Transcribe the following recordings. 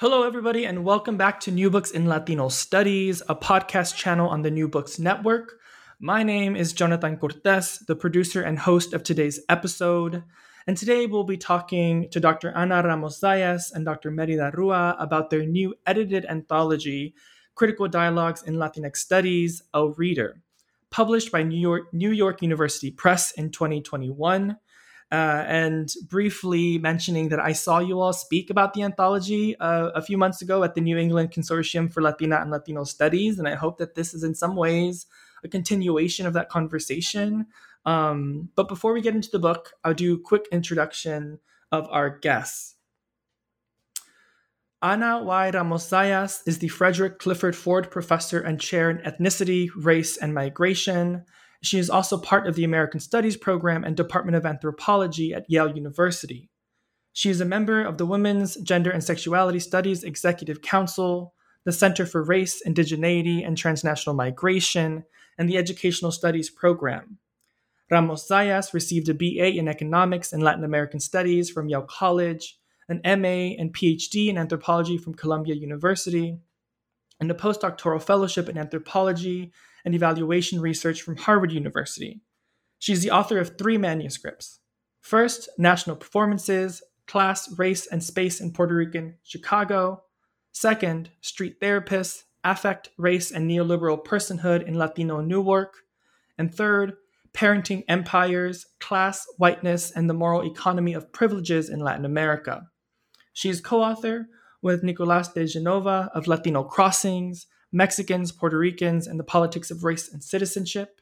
Hello, everybody, and welcome back to New Books in Latino Studies, a podcast channel on the New Books Network. My name is Jonathan Cortes, the producer and host of today's episode. And today we'll be talking to Dr. Ana Ramos Zayas and Dr. Merida Rua about their new edited anthology, Critical Dialogues in Latinx Studies, A Reader, published by New York, New York University Press in 2021 uh, and briefly mentioning that I saw you all speak about the anthology uh, a few months ago at the New England Consortium for Latina and Latino Studies, and I hope that this is in some ways a continuation of that conversation. Um, but before we get into the book, I'll do a quick introduction of our guests. Ana Y. Ramos Zayas is the Frederick Clifford Ford Professor and Chair in Ethnicity, Race, and Migration she is also part of the American Studies program and Department of Anthropology at Yale University. She is a member of the Women's Gender and Sexuality Studies Executive Council, the Center for Race, Indigeneity, and Transnational Migration, and the Educational Studies program. Ramos Zayas received a BA in Economics and Latin American Studies from Yale College, an MA and PhD in Anthropology from Columbia University, and a postdoctoral fellowship in Anthropology and evaluation research from Harvard University. She's the author of three manuscripts. First, National Performances, Class, Race, and Space in Puerto Rican Chicago. Second, Street Therapists, Affect, Race, and Neoliberal Personhood in Latino Newark. And third, Parenting Empires, Class, Whiteness, and the Moral Economy of Privileges in Latin America. She is co author with Nicolas de Genova of Latino Crossings, Mexicans, Puerto Ricans, and the Politics of Race and Citizenship.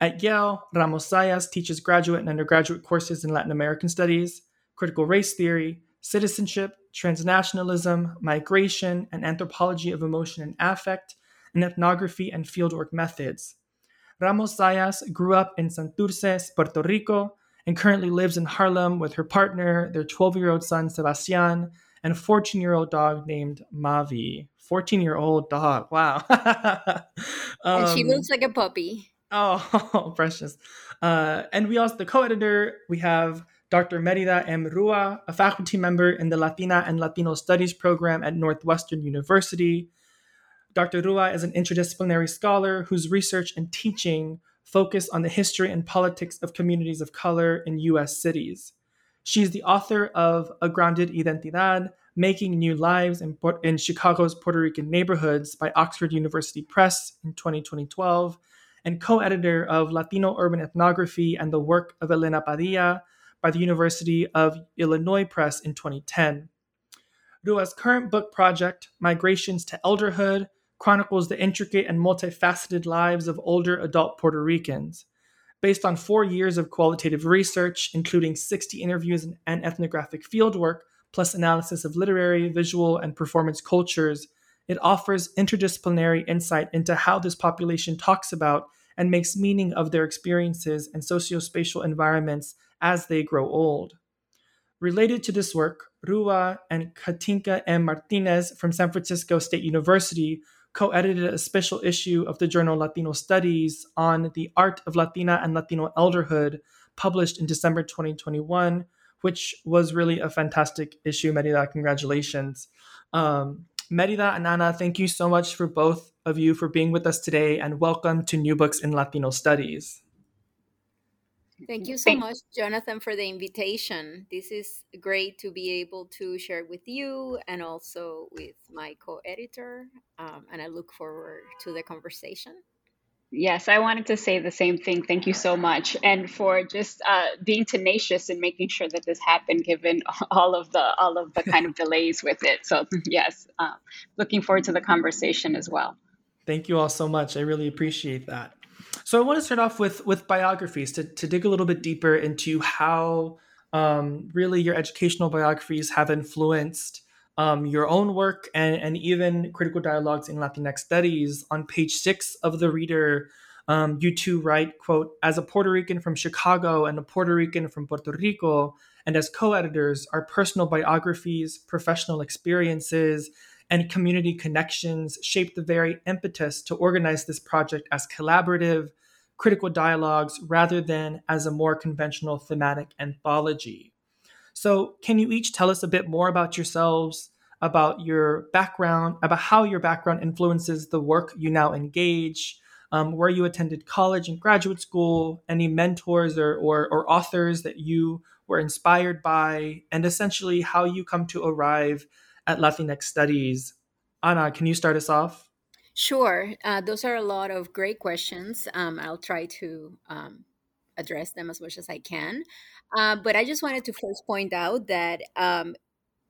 At Yale, Ramos Zayas teaches graduate and undergraduate courses in Latin American Studies, Critical Race Theory, Citizenship, Transnationalism, Migration, and Anthropology of Emotion and Affect, and Ethnography and Fieldwork Methods. Ramos Zayas grew up in Santurce, Puerto Rico, and currently lives in Harlem with her partner, their 12 year old son, Sebastian, and a 14 year old dog named Mavi. 14 year old dog. Wow. um, and she looks like a puppy. Oh, precious. Uh, and we also, the co editor, we have Dr. Merida M. Rua, a faculty member in the Latina and Latino Studies program at Northwestern University. Dr. Rua is an interdisciplinary scholar whose research and teaching focus on the history and politics of communities of color in U.S. cities. She's the author of A Grounded Identidad, Making New Lives in, in Chicago's Puerto Rican Neighborhoods by Oxford University Press in 2012, and co editor of Latino Urban Ethnography and the Work of Elena Padilla by the University of Illinois Press in 2010. Rua's current book project, Migrations to Elderhood, chronicles the intricate and multifaceted lives of older adult Puerto Ricans. Based on four years of qualitative research, including 60 interviews and ethnographic fieldwork, plus analysis of literary, visual, and performance cultures, it offers interdisciplinary insight into how this population talks about and makes meaning of their experiences and socio-spatial environments as they grow old. Related to this work, Rua and Katinka M. Martinez from San Francisco State University co edited a special issue of the journal Latino Studies on the art of Latina and Latino elderhood, published in December 2021, which was really a fantastic issue. Merida, congratulations. Um, Merida and Ana, thank you so much for both of you for being with us today and welcome to New Books in Latino Studies. Thank you so much, Jonathan, for the invitation. This is great to be able to share with you and also with my co editor. Um, and I look forward to the conversation. Yes, I wanted to say the same thing. Thank you so much, and for just uh, being tenacious and making sure that this happened, given all of the all of the kind of delays with it. So yes, uh, looking forward to the conversation as well. Thank you all so much. I really appreciate that. So I want to start off with with biographies to to dig a little bit deeper into how um, really your educational biographies have influenced um, your own work and, and even critical dialogues in Latinx studies. On page six of the reader, um, you two write, quote, as a Puerto Rican from Chicago and a Puerto Rican from Puerto Rico, and as co-editors, our personal biographies, professional experiences, and community connections shaped the very impetus to organize this project as collaborative, critical dialogues rather than as a more conventional thematic anthology. So, can you each tell us a bit more about yourselves, about your background, about how your background influences the work you now engage, um, where you attended college and graduate school, any mentors or, or, or authors that you were inspired by, and essentially how you come to arrive at Latinx Studies? Anna, can you start us off? Sure. Uh, those are a lot of great questions. Um, I'll try to um, address them as much as I can. Uh, but I just wanted to first point out that um,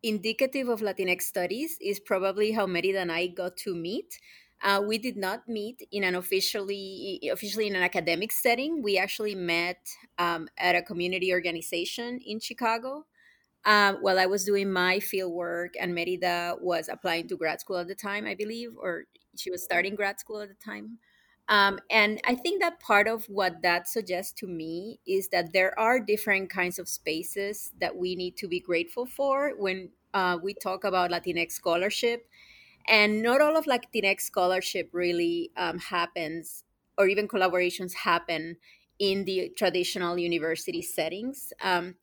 indicative of Latinx studies is probably how Merida and I got to meet. Uh, we did not meet in an officially officially in an academic setting. We actually met um, at a community organization in Chicago uh, while I was doing my field work, and Merida was applying to grad school at the time, I believe, or she was starting grad school at the time. Um, and I think that part of what that suggests to me is that there are different kinds of spaces that we need to be grateful for when uh, we talk about Latinx scholarship. And not all of Latinx scholarship really um, happens, or even collaborations happen in the traditional university settings. Um,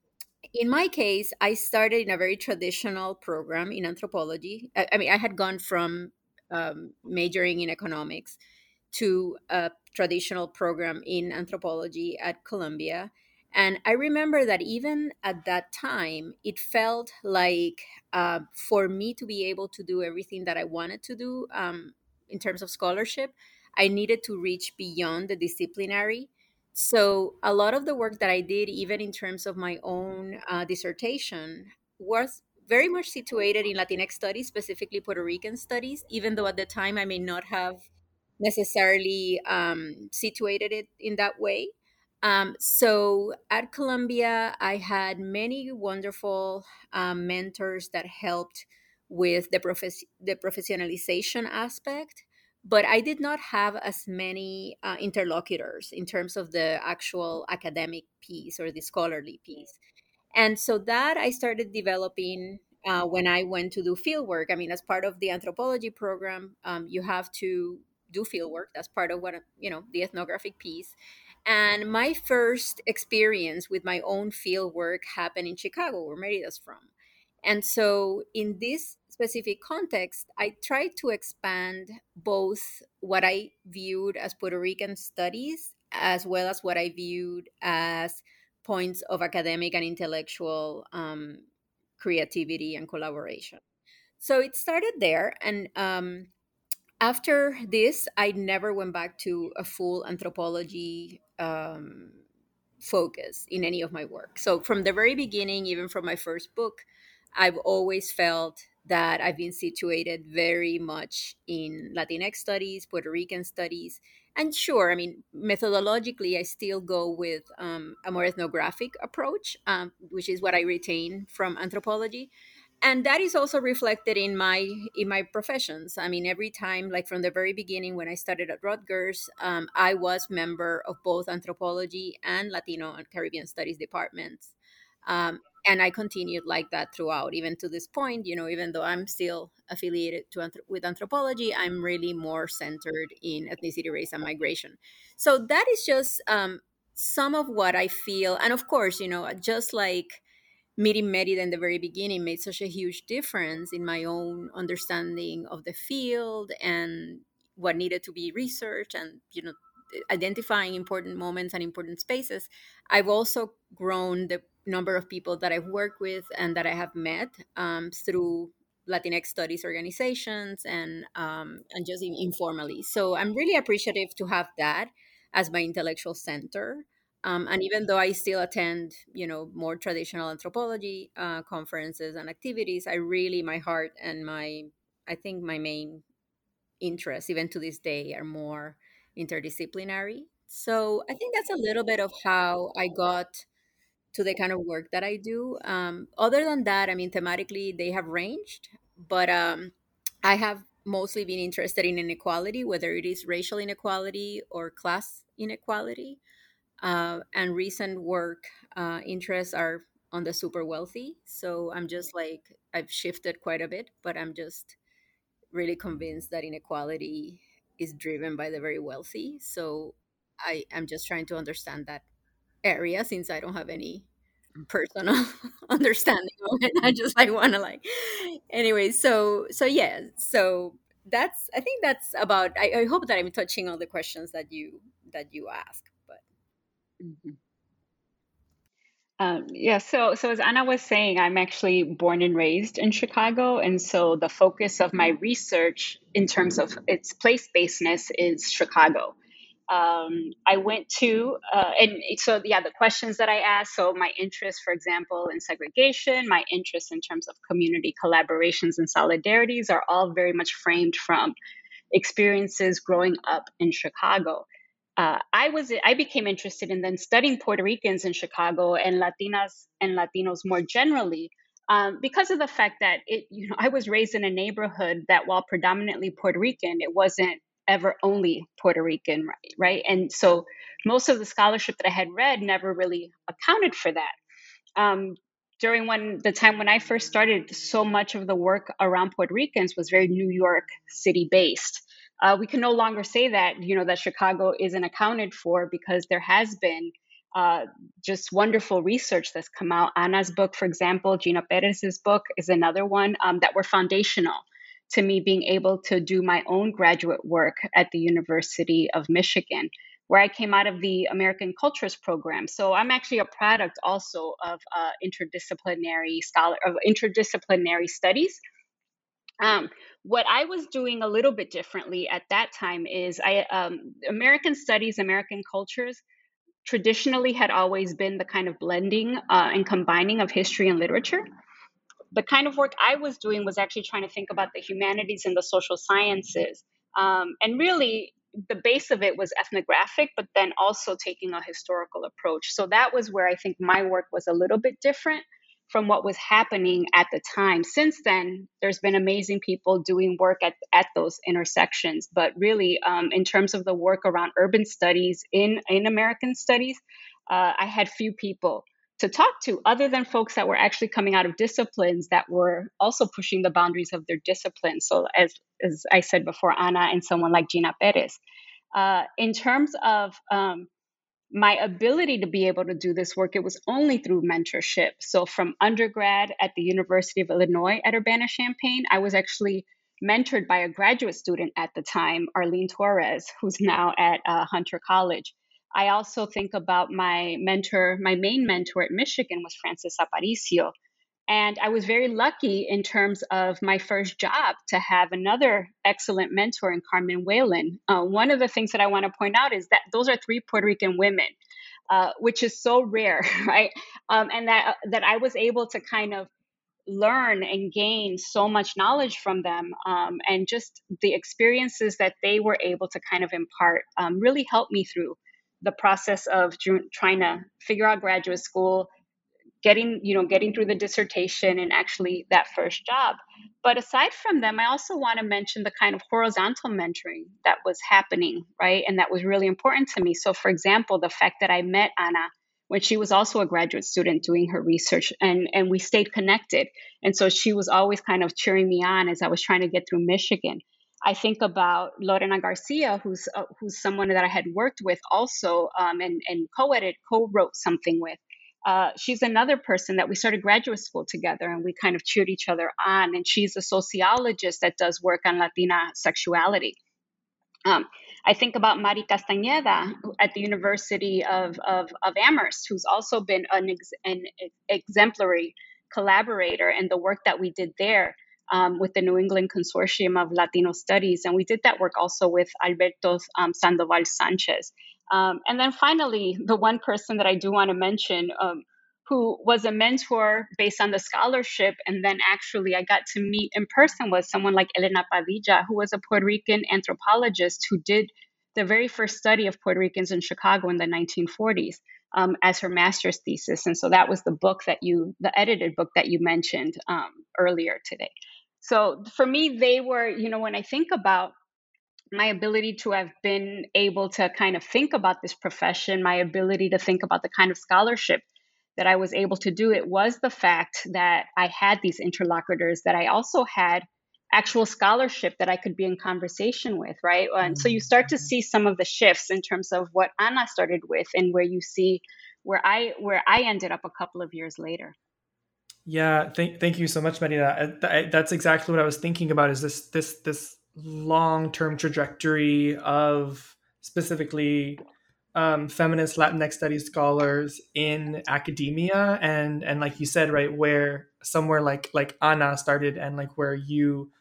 in my case, I started in a very traditional program in anthropology. I, I mean, I had gone from um, majoring in economics to a traditional program in anthropology at Columbia. And I remember that even at that time, it felt like uh, for me to be able to do everything that I wanted to do um, in terms of scholarship, I needed to reach beyond the disciplinary. So, a lot of the work that I did, even in terms of my own uh, dissertation, was very much situated in Latinx studies, specifically Puerto Rican studies, even though at the time I may not have necessarily um, situated it in that way. Um, so at Columbia, I had many wonderful um, mentors that helped with the, profes- the professionalization aspect, but I did not have as many uh, interlocutors in terms of the actual academic piece or the scholarly piece. And so that I started developing uh, when I went to do field work. I mean, as part of the anthropology program, um, you have to do field work. That's part of what, you know, the ethnographic piece. And my first experience with my own field work happened in Chicago, where Merida's from. And so, in this specific context, I tried to expand both what I viewed as Puerto Rican studies as well as what I viewed as points of academic and intellectual um, creativity and collaboration. So it started there. And um, after this, I never went back to a full anthropology um, focus in any of my work. So from the very beginning, even from my first book, I've always felt that I've been situated very much in Latinx studies, Puerto Rican studies. And sure, I mean, methodologically, I still go with um, a more ethnographic approach, um, which is what I retain from anthropology and that is also reflected in my in my professions i mean every time like from the very beginning when i started at rutgers um, i was member of both anthropology and latino and caribbean studies departments Um, and I continued like that throughout, even to this point. You know, even though I'm still affiliated to with anthropology, I'm really more centered in ethnicity, race, and migration. So that is just um, some of what I feel, and of course, you know, just like meeting Merida in the very beginning made such a huge difference in my own understanding of the field and what needed to be researched and you know identifying important moments and important spaces i've also grown the number of people that i've worked with and that i have met um, through latinx studies organizations and um, and just informally so i'm really appreciative to have that as my intellectual center um, and even though I still attend, you know, more traditional anthropology uh, conferences and activities, I really, my heart and my, I think my main interests, even to this day, are more interdisciplinary. So I think that's a little bit of how I got to the kind of work that I do. Um, other than that, I mean, thematically, they have ranged, but um, I have mostly been interested in inequality, whether it is racial inequality or class inequality. Uh, and recent work uh, interests are on the super wealthy. So I'm just like, I've shifted quite a bit, but I'm just really convinced that inequality is driven by the very wealthy. So I am just trying to understand that area since I don't have any personal understanding of it. I just like want to like anyway. So so yeah. So that's I think that's about. I, I hope that I'm touching on the questions that you that you ask. Mm-hmm. Um, yeah, so so as Anna was saying, I'm actually born and raised in Chicago, and so the focus of my research in terms of its place basedness is Chicago. Um, I went to, uh, and so yeah, the questions that I asked. So my interest, for example, in segregation, my interest in terms of community collaborations and solidarities are all very much framed from experiences growing up in Chicago uh, I was I became interested in then studying Puerto Ricans in Chicago and Latinas and Latinos more generally um, because of the fact that it you know I was raised in a neighborhood that while predominantly Puerto Rican, it wasn't ever only Puerto Rican, right? right? And so most of the scholarship that I had read never really accounted for that. Um, during when the time when I first started, so much of the work around Puerto Ricans was very New York City based uh, we can no longer say that you know that Chicago isn't accounted for because there has been uh, just wonderful research that's come out. Anna's book, for example, Gina Perez's book is another one um, that were foundational to me being able to do my own graduate work at the University of Michigan, where I came out of the American Cultures program. So I'm actually a product also of uh, interdisciplinary scholar of interdisciplinary studies. Um, what I was doing a little bit differently at that time is I um, American studies, American cultures traditionally had always been the kind of blending uh, and combining of history and literature. The kind of work I was doing was actually trying to think about the humanities and the social sciences. Um, and really, the base of it was ethnographic, but then also taking a historical approach. So that was where I think my work was a little bit different from what was happening at the time. Since then, there's been amazing people doing work at, at those intersections. But really, um, in terms of the work around urban studies in, in American studies, uh, I had few people to talk to other than folks that were actually coming out of disciplines that were also pushing the boundaries of their discipline. So, as, as I said before, Anna and someone like Gina Perez. Uh, in terms of um, my ability to be able to do this work, it was only through mentorship. So, from undergrad at the University of Illinois at Urbana Champaign, I was actually mentored by a graduate student at the time, Arlene Torres, who's now at uh, Hunter College. I also think about my mentor, my main mentor at Michigan was Frances Aparicio, and I was very lucky in terms of my first job to have another excellent mentor in Carmen Whalen. Uh, one of the things that I want to point out is that those are three Puerto Rican women, uh, which is so rare, right? Um, and that uh, that I was able to kind of learn and gain so much knowledge from them, um, and just the experiences that they were able to kind of impart um, really helped me through the process of trying to figure out graduate school getting you know getting through the dissertation and actually that first job. But aside from them i also want to mention the kind of horizontal mentoring that was happening right and that was really important to me. So for example the fact that i met anna when she was also a graduate student doing her research and and we stayed connected. And so she was always kind of cheering me on as i was trying to get through michigan i think about lorena garcia who's uh, who's someone that i had worked with also um, and and co-edited co-wrote something with. Uh, she's another person that we started graduate school together and we kind of cheered each other on and she's a sociologist that does work on latina sexuality. Um, I think about Mari Castañeda at the University of, of, of Amherst, who's also been an, ex, an exemplary collaborator in the work that we did there um, with the New England Consortium of Latino Studies. And we did that work also with Alberto um, Sandoval Sanchez. Um, and then finally, the one person that I do want to mention um, who was a mentor based on the scholarship. And then actually, I got to meet in person was someone like Elena Padilla, who was a Puerto Rican anthropologist who did the very first study of Puerto Ricans in Chicago in the 1940s um, as her master's thesis. And so that was the book that you, the edited book that you mentioned um, earlier today. So for me, they were, you know, when I think about my ability to have been able to kind of think about this profession, my ability to think about the kind of scholarship that I was able to do it was the fact that I had these interlocutors, that I also had actual scholarship that I could be in conversation with, right? And so you start to see some of the shifts in terms of what Anna started with and where you see where I where I ended up a couple of years later. Yeah, thank thank you so much, Marina. That's exactly what I was thinking about. Is this this this long term trajectory of specifically um, feminist Latinx studies scholars in academia, and and like you said, right, where somewhere like like Ana started, and like where you,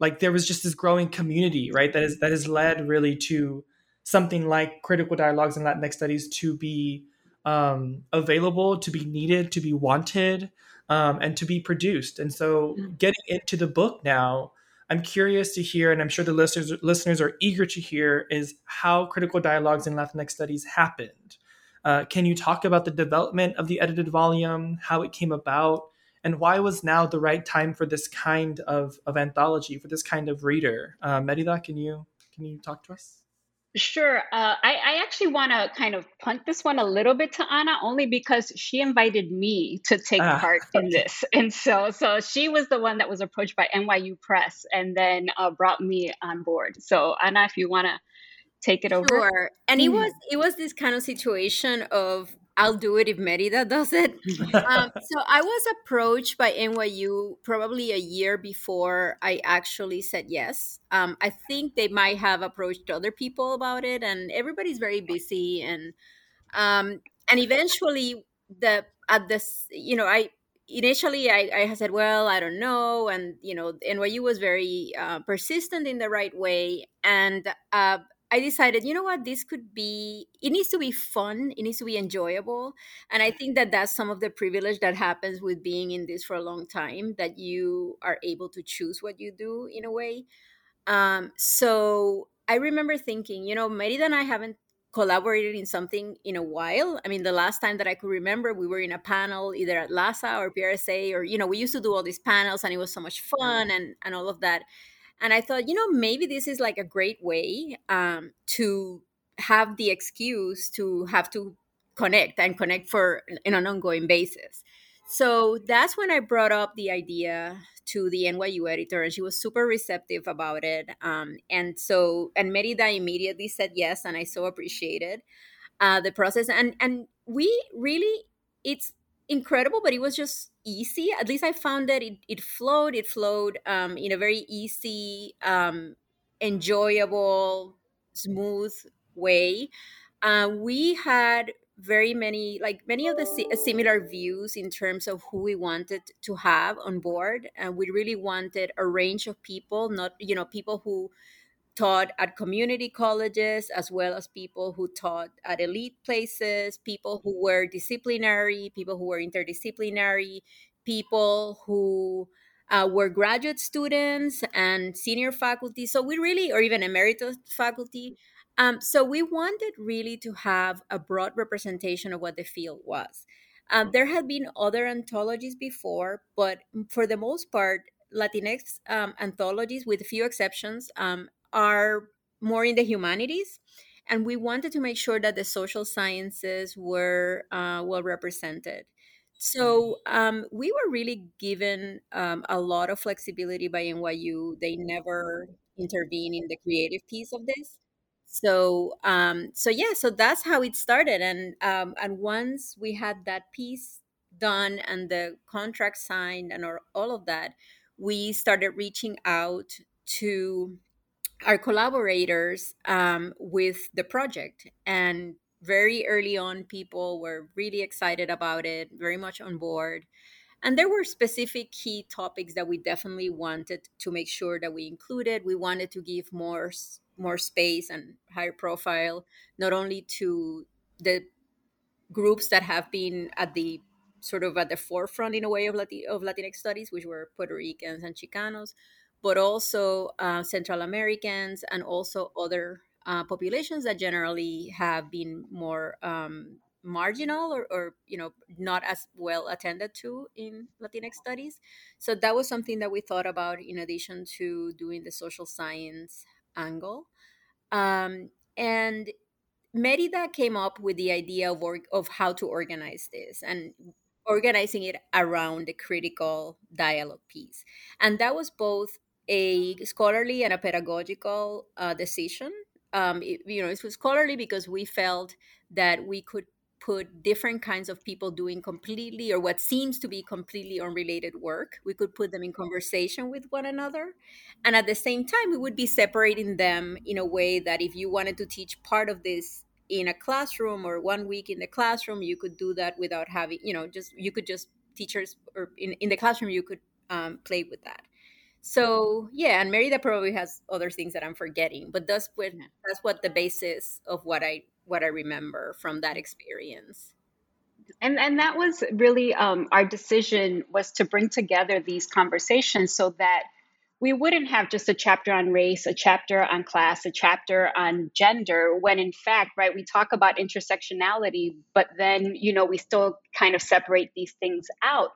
like there was just this growing community, right, that is that has led really to something like critical dialogues in Latinx studies to be um, available, to be needed, to be wanted, um, and to be produced. And so, mm. getting into the book now I'm curious to hear, and I'm sure the listeners listeners are eager to hear, is how critical dialogues in Latinx studies happened. Uh, can you talk about the development of the edited volume, how it came about, and why was now the right time for this kind of, of anthology, for this kind of reader? Uh, Merida, can you can you talk to us? Sure. Uh, I, I actually want to kind of punt this one a little bit to Anna, only because she invited me to take ah. part in this, and so so she was the one that was approached by NYU Press, and then uh, brought me on board. So Anna, if you want to take it over. Sure. And it mm-hmm. was it was this kind of situation of I'll do it if Merida does it. um, so I was approached by NYU probably a year before I actually said yes. Um, I think they might have approached other people about it, and everybody's very busy. And um, and eventually, the at this, you know, I initially I, I said, well, I don't know, and you know, NYU was very uh, persistent in the right way, and uh, I decided, you know what, this could be, it needs to be fun, it needs to be enjoyable. And I think that that's some of the privilege that happens with being in this for a long time, that you are able to choose what you do in a way. Um, so I remember thinking, you know, Merida and I haven't collaborated in something in a while. I mean, the last time that I could remember, we were in a panel either at LASA or PRSA, or, you know, we used to do all these panels and it was so much fun and, and all of that and i thought you know maybe this is like a great way um, to have the excuse to have to connect and connect for in an ongoing basis. So that's when i brought up the idea to the nyu editor and she was super receptive about it um, and so and merida immediately said yes and i so appreciated uh, the process and and we really it's incredible but it was just easy. At least I found that it, it flowed. It flowed um, in a very easy, um, enjoyable, smooth way. Uh, we had very many, like many of the si- similar views in terms of who we wanted to have on board. And we really wanted a range of people, not, you know, people who taught at community colleges as well as people who taught at elite places, people who were disciplinary, people who were interdisciplinary, people who uh, were graduate students and senior faculty. So we really, or even emeritus faculty. Um, so we wanted really to have a broad representation of what the field was. Um, there had been other anthologies before, but for the most part, Latinx um, anthologies, with a few exceptions, um, are more in the humanities. and we wanted to make sure that the social sciences were uh, well represented. So um, we were really given um, a lot of flexibility by NYU. They never intervene in the creative piece of this. So um, so yeah, so that's how it started. And um, and once we had that piece done and the contract signed and all of that, we started reaching out to our collaborators um, with the project. And very early on people were really excited about it very much on board. And there were specific key topics that we definitely wanted to make sure that we included. We wanted to give more more space and higher profile not only to the groups that have been at the sort of at the forefront in a way of, Latin, of Latinx studies, which were Puerto Ricans and Chicanos, but also uh, Central Americans and also other uh, populations that generally have been more um, marginal or, or, you know not as well attended to in latinx studies. So that was something that we thought about in addition to doing the social science angle. Um, and merida came up with the idea of, or, of how to organize this and organizing it around the critical dialogue piece. And that was both a scholarly and a pedagogical uh, decision um, it, you know, it was scholarly because we felt that we could put different kinds of people doing completely or what seems to be completely unrelated work. We could put them in conversation with one another. And at the same time, we would be separating them in a way that if you wanted to teach part of this in a classroom or one week in the classroom, you could do that without having, you know, just you could just teachers or in, in the classroom, you could um, play with that. So yeah, and Merida probably has other things that I'm forgetting, but that's what that's what the basis of what I what I remember from that experience. And and that was really um, our decision was to bring together these conversations so that we wouldn't have just a chapter on race, a chapter on class, a chapter on gender, when in fact, right, we talk about intersectionality, but then, you know, we still kind of separate these things out.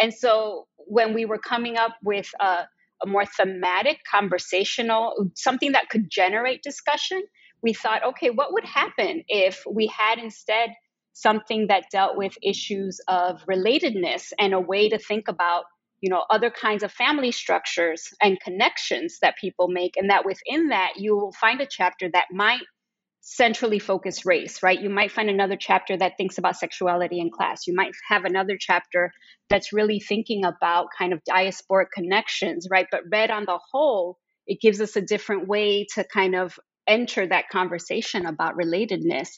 And so when we were coming up with uh, a more thematic, conversational, something that could generate discussion, we thought, okay, what would happen if we had instead something that dealt with issues of relatedness and a way to think about you know other kinds of family structures and connections that people make and that within that you will find a chapter that might centrally focused race, right? You might find another chapter that thinks about sexuality and class. You might have another chapter that's really thinking about kind of diasporic connections, right? But read on the whole, it gives us a different way to kind of enter that conversation about relatedness.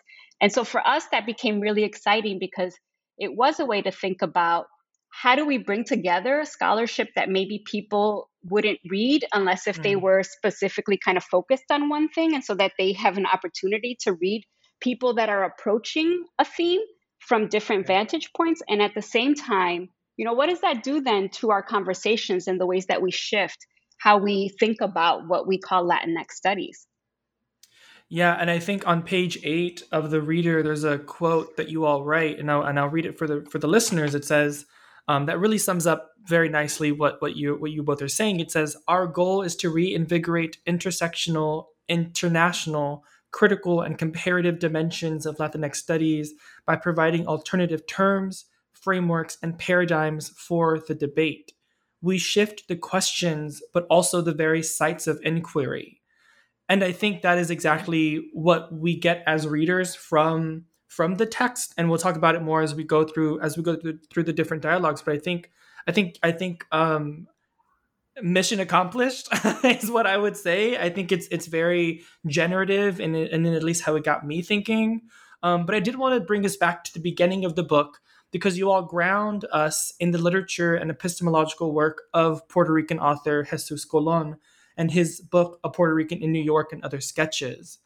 And so for us, that became really exciting because it was a way to think about how do we bring together scholarship that maybe people wouldn't read unless if mm. they were specifically kind of focused on one thing and so that they have an opportunity to read people that are approaching a theme from different yeah. vantage points and at the same time you know what does that do then to our conversations and the ways that we shift how we think about what we call latinx studies yeah, and I think on page eight of the reader, there's a quote that you all write, and I'll, and I'll read it for the for the listeners. It says, um, that really sums up very nicely what what you what you both are saying. It says our goal is to reinvigorate intersectional, international, critical, and comparative dimensions of Latinx studies by providing alternative terms, frameworks, and paradigms for the debate. We shift the questions, but also the very sites of inquiry. And I think that is exactly what we get as readers from from the text and we'll talk about it more as we go through as we go through, through the different dialogues but i think i think i think um mission accomplished is what i would say. I think it's it's very generative and and at least how it got me thinking. Um, but i did want to bring us back to the beginning of the book because you all ground us in the literature and epistemological work of puerto rican author jesus colon and his book a puerto rican in new york and other sketches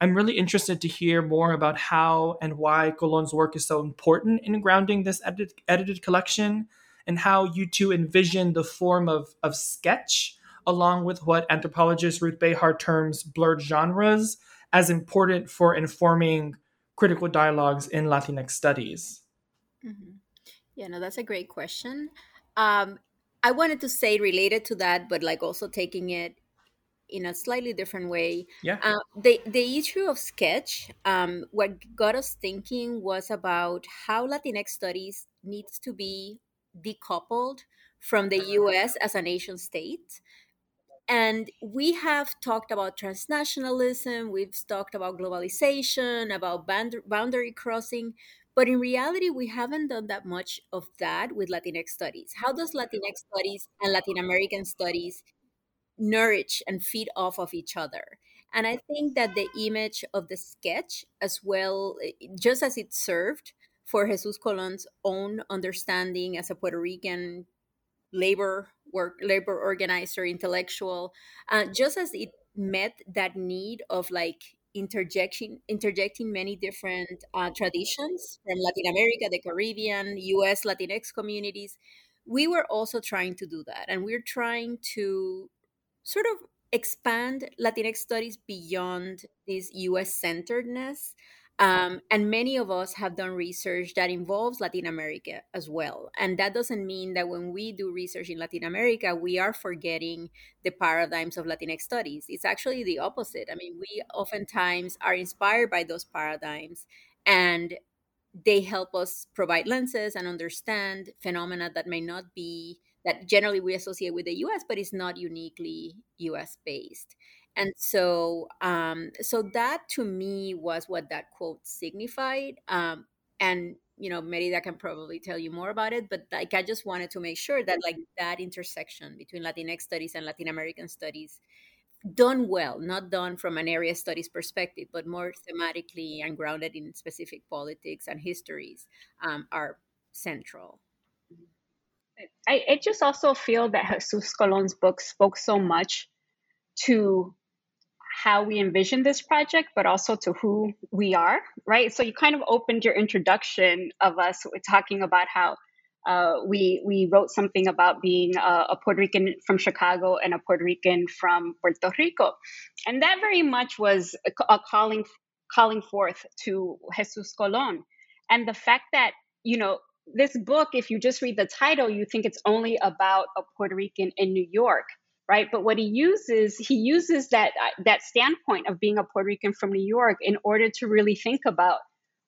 I'm really interested to hear more about how and why Colon's work is so important in grounding this edit- edited collection and how you two envision the form of, of sketch along with what anthropologist Ruth Behar terms blurred genres as important for informing critical dialogues in Latinx studies? Mm-hmm. Yeah, no, that's a great question. Um, I wanted to say related to that, but like also taking it in a slightly different way. Yeah. Uh, the the issue of sketch, um, what got us thinking was about how Latinx studies needs to be decoupled from the U.S. as a nation state. And we have talked about transnationalism, we've talked about globalization, about boundary crossing, but in reality, we haven't done that much of that with Latinx studies. How does Latinx studies and Latin American studies nourish and feed off of each other. And I think that the image of the sketch, as well, eh, just as it served for Jesus Colon's own understanding as a Puerto Rican labor work labor organizer intellectual uh, just as it met that need of like interjecting interjecting many different uh, traditions from latin america the caribbean us latinx communities we were also trying to do that and we're trying to sort of expand Latinx studies beyond this US centeredness. Um, and many of us have done research that involves Latin America as well. And that doesn't mean that when we do research in Latin America, we are forgetting the paradigms of Latinx studies. It's actually the opposite. I mean, we oftentimes are inspired by those paradigms and they help us provide lenses and understand phenomena that may not be that generally we associate with the US, but it's not uniquely US based. And so, um, so that to me was what that quote signified. Um, and you know, Merida can probably tell you more about it, but like I just wanted to make sure that like that intersection between Latinx studies and Latin American studies done well, not done from an area studies perspective, but more thematically and grounded in specific politics and histories, um, are central. I, I just also feel that Jesus Colon's book spoke so much to how we envision this project, but also to who we are, right? So you kind of opened your introduction of us talking about how uh, we we wrote something about being a, a, Puerto Rican from Chicago and a Puerto Rican from Puerto Rico, and that very much was a, a calling calling forth to Jesus Colon, and the fact that you know this book, if you just read the title, you think it's only about a Puerto Rican in New York, right? But what he uses, he uses that that standpoint of being a Puerto Rican from New York in order to really think about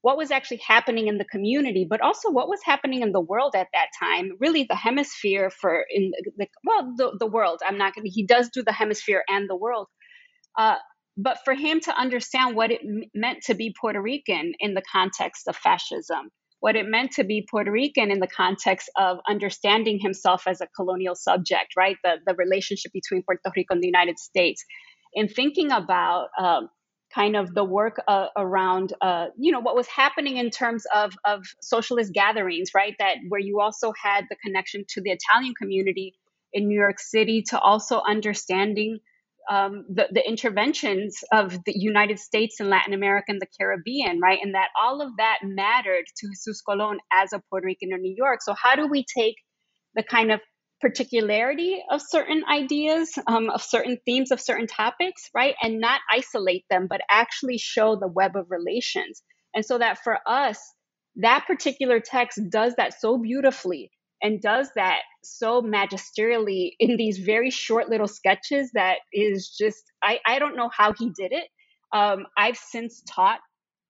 what was actually happening in the community, but also what was happening in the world at that time. Really, the hemisphere for in the well, the, the world. I'm not going. to He does do the hemisphere and the world. Uh, but for him to understand what it meant to be Puerto Rican in the context of fascism, what it meant to be Puerto Rican in the context of understanding himself as a colonial subject, right? The, the relationship between Puerto Rico and the United States. In thinking about um, kind of the work uh, around, uh, you know, what was happening in terms of, of socialist gatherings, right? That where you also had the connection to the Italian community in New York City to also understanding um, the, the interventions of the United States and Latin America and the Caribbean, right? And that all of that mattered to Jesus Colon as a Puerto Rican in New York. So, how do we take the kind of particularity of certain ideas, um, of certain themes, of certain topics, right? And not isolate them, but actually show the web of relations. And so that for us, that particular text does that so beautifully and does that so magisterially in these very short little sketches that is just i, I don't know how he did it. Um, i've since taught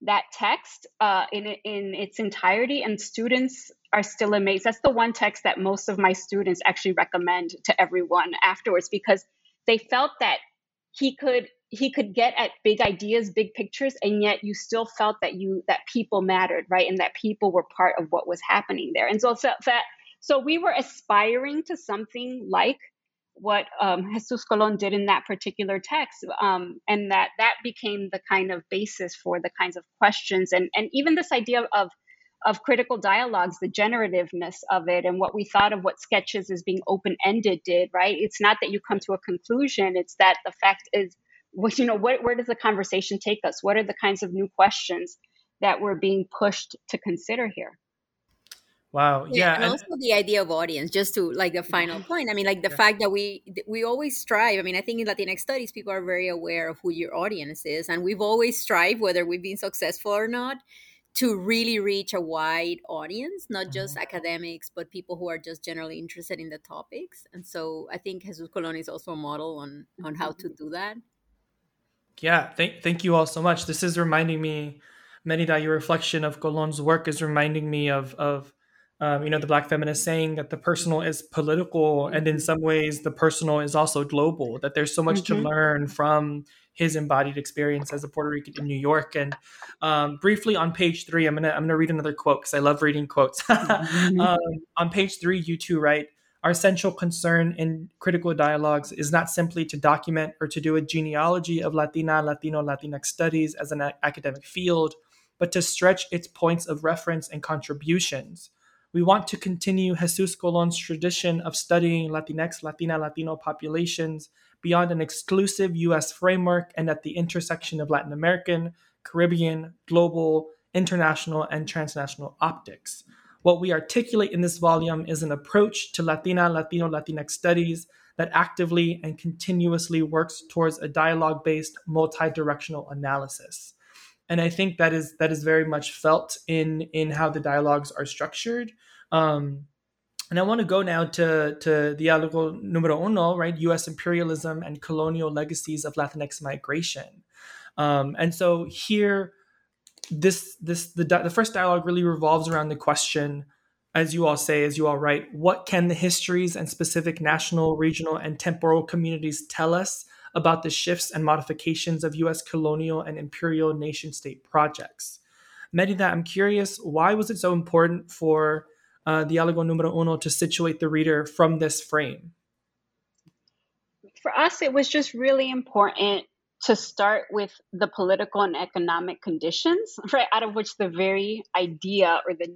that text uh, in, in its entirety and students are still amazed. That's the one text that most of my students actually recommend to everyone afterwards because they felt that he could he could get at big ideas big pictures and yet you still felt that you that people mattered right and that people were part of what was happening there. And so that so we were aspiring to something like what um, Jesus Colon did in that particular text, um, and that that became the kind of basis for the kinds of questions and and even this idea of of critical dialogues, the generativeness of it, and what we thought of what sketches as being open ended did. Right? It's not that you come to a conclusion; it's that the fact is, well, you know, what, where does the conversation take us? What are the kinds of new questions that we're being pushed to consider here? Wow. Yeah. yeah and, and, also the idea of audience, just to like the final point. I mean, like the yeah. fact that we we always strive. I mean, I think in Latinx studies, people are very aware of who your audience is, and we've always strived, whether we've been successful or not, to really reach a wide audience, not just mm-hmm. academics, but people who are just generally interested in the topics. And so I think Jesus Colon is also a model on on how to do that. Yeah, thank thank you all so much. This is reminding me, Merida, your reflection of Colon's work is reminding me of of um, you know the black feminist saying that the personal is political and in some ways the personal is also global that there's so much mm-hmm. to learn from his embodied experience as a puerto rican in new york and um, briefly on page three i'm gonna i'm gonna read another quote because i love reading quotes mm-hmm. um, on page three you two write our central concern in critical dialogues is not simply to document or to do a genealogy of latina latino latinx studies as an a- academic field but to stretch its points of reference and contributions we want to continue Jesus Colon's tradition of studying Latinx, Latina, Latino populations beyond an exclusive US framework and at the intersection of Latin American, Caribbean, global, international, and transnational optics. What we articulate in this volume is an approach to Latina, Latino, Latinx studies that actively and continuously works towards a dialogue based, multi directional analysis and I think that is that is very much felt in in how the dialogues are structured. Um, and I want to go now to to dialogo numero uno, right? U.S. imperialism and colonial legacies of Latinx migration. Um, and so here, this this the the first dialogue really revolves around the question, as you all say, as you all write, what can the histories and specific national, regional, and temporal communities tell us about the shifts and modifications of US colonial and imperial nation state projects. Merida, I'm curious, why was it so important for uh, Dialogo Numero Uno to situate the reader from this frame? For us, it was just really important to start with the political and economic conditions, right, out of which the very idea or the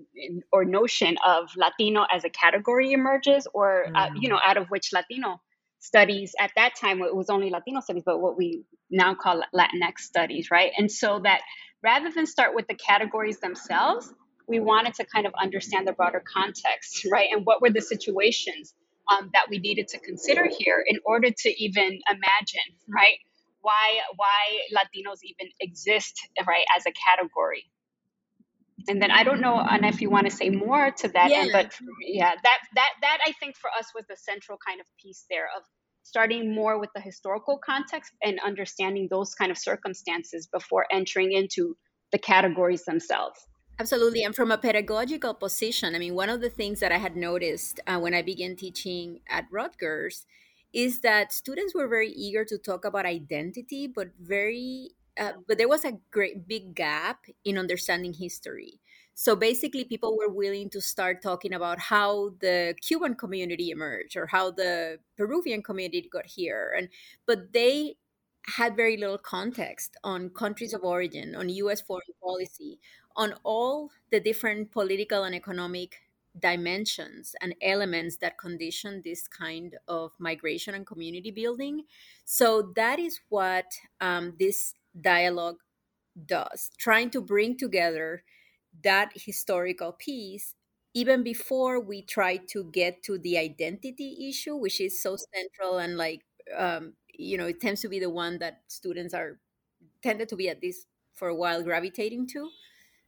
or notion of Latino as a category emerges, or mm. uh, you know, out of which Latino studies at that time it was only latino studies but what we now call latinx studies right? And so that rather than start with the categories themselves we wanted to kind of understand the broader context right? And what were the situations um, that we needed to consider here in order to even imagine right? Why why latinos even exist right as a category and then I don't know, Anna, if you want to say more to that yeah. end, but yeah, that that that I think for us was the central kind of piece there of starting more with the historical context and understanding those kind of circumstances before entering into the categories themselves. Absolutely. And from a pedagogical position, I mean, one of the things that I had noticed uh, when I began teaching at Rutgers is that students were very eager to talk about identity, but very uh, but there was a great big gap in understanding history. So basically, people were willing to start talking about how the Cuban community emerged or how the Peruvian community got here, and but they had very little context on countries of origin, on U.S. foreign policy, on all the different political and economic dimensions and elements that condition this kind of migration and community building. So that is what um, this dialogue does, trying to bring together that historical piece even before we try to get to the identity issue, which is so central and like, um, you know, it tends to be the one that students are tended to be at least for a while gravitating to.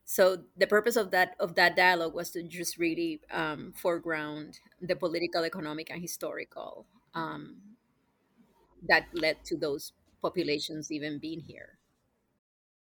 So the purpose of that of that dialogue was to just really um, foreground the political, economic, and historical um, that led to those populations even being here.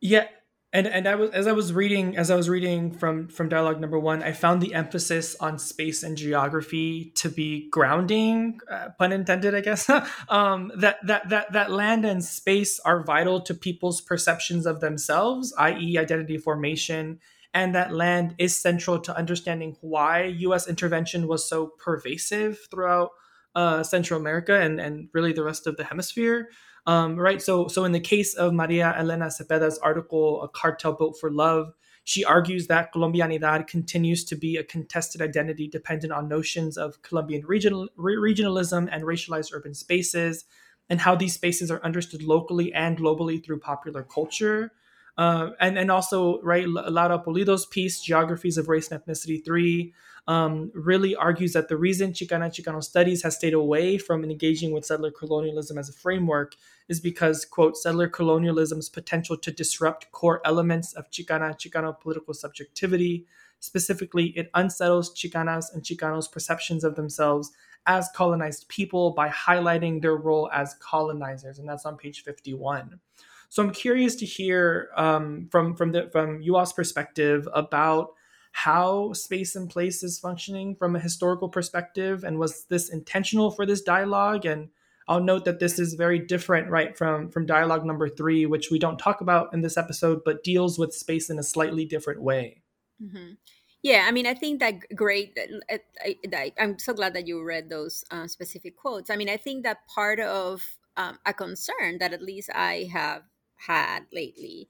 Yeah, and and I was as I was reading as I was reading from from dialogue number one, I found the emphasis on space and geography to be grounding, uh, pun intended, I guess. um, that that that that land and space are vital to people's perceptions of themselves, i.e., identity formation, and that land is central to understanding why U.S. intervention was so pervasive throughout uh, Central America and and really the rest of the hemisphere. Um, right. So, so in the case of Maria Elena Cepeda's article, "A Cartel Built for Love," She argues that Colombianidad continues to be a contested identity dependent on notions of Colombian regional, regionalism and racialized urban spaces, and how these spaces are understood locally and globally through popular culture. Uh, and, and also, right, Laura Pulido's piece, Geographies of Race and Ethnicity 3, um, really argues that the reason Chicana Chicano studies has stayed away from engaging with settler colonialism as a framework is because, quote, settler colonialism's potential to disrupt core elements of Chicana Chicano political subjectivity. Specifically, it unsettles Chicanas and Chicanos' perceptions of themselves as colonized people by highlighting their role as colonizers. And that's on page 51. So I'm curious to hear um, from from the from you all's perspective about how space and place is functioning from a historical perspective and was this intentional for this dialogue? And i'll note that this is very different right from from dialogue number three which we don't talk about in this episode but deals with space in a slightly different way. Mm-hmm. yeah i mean i think that great I, am so glad that you read those uh, specific quotes. I mean i think that part of um, a concern that at least i have had lately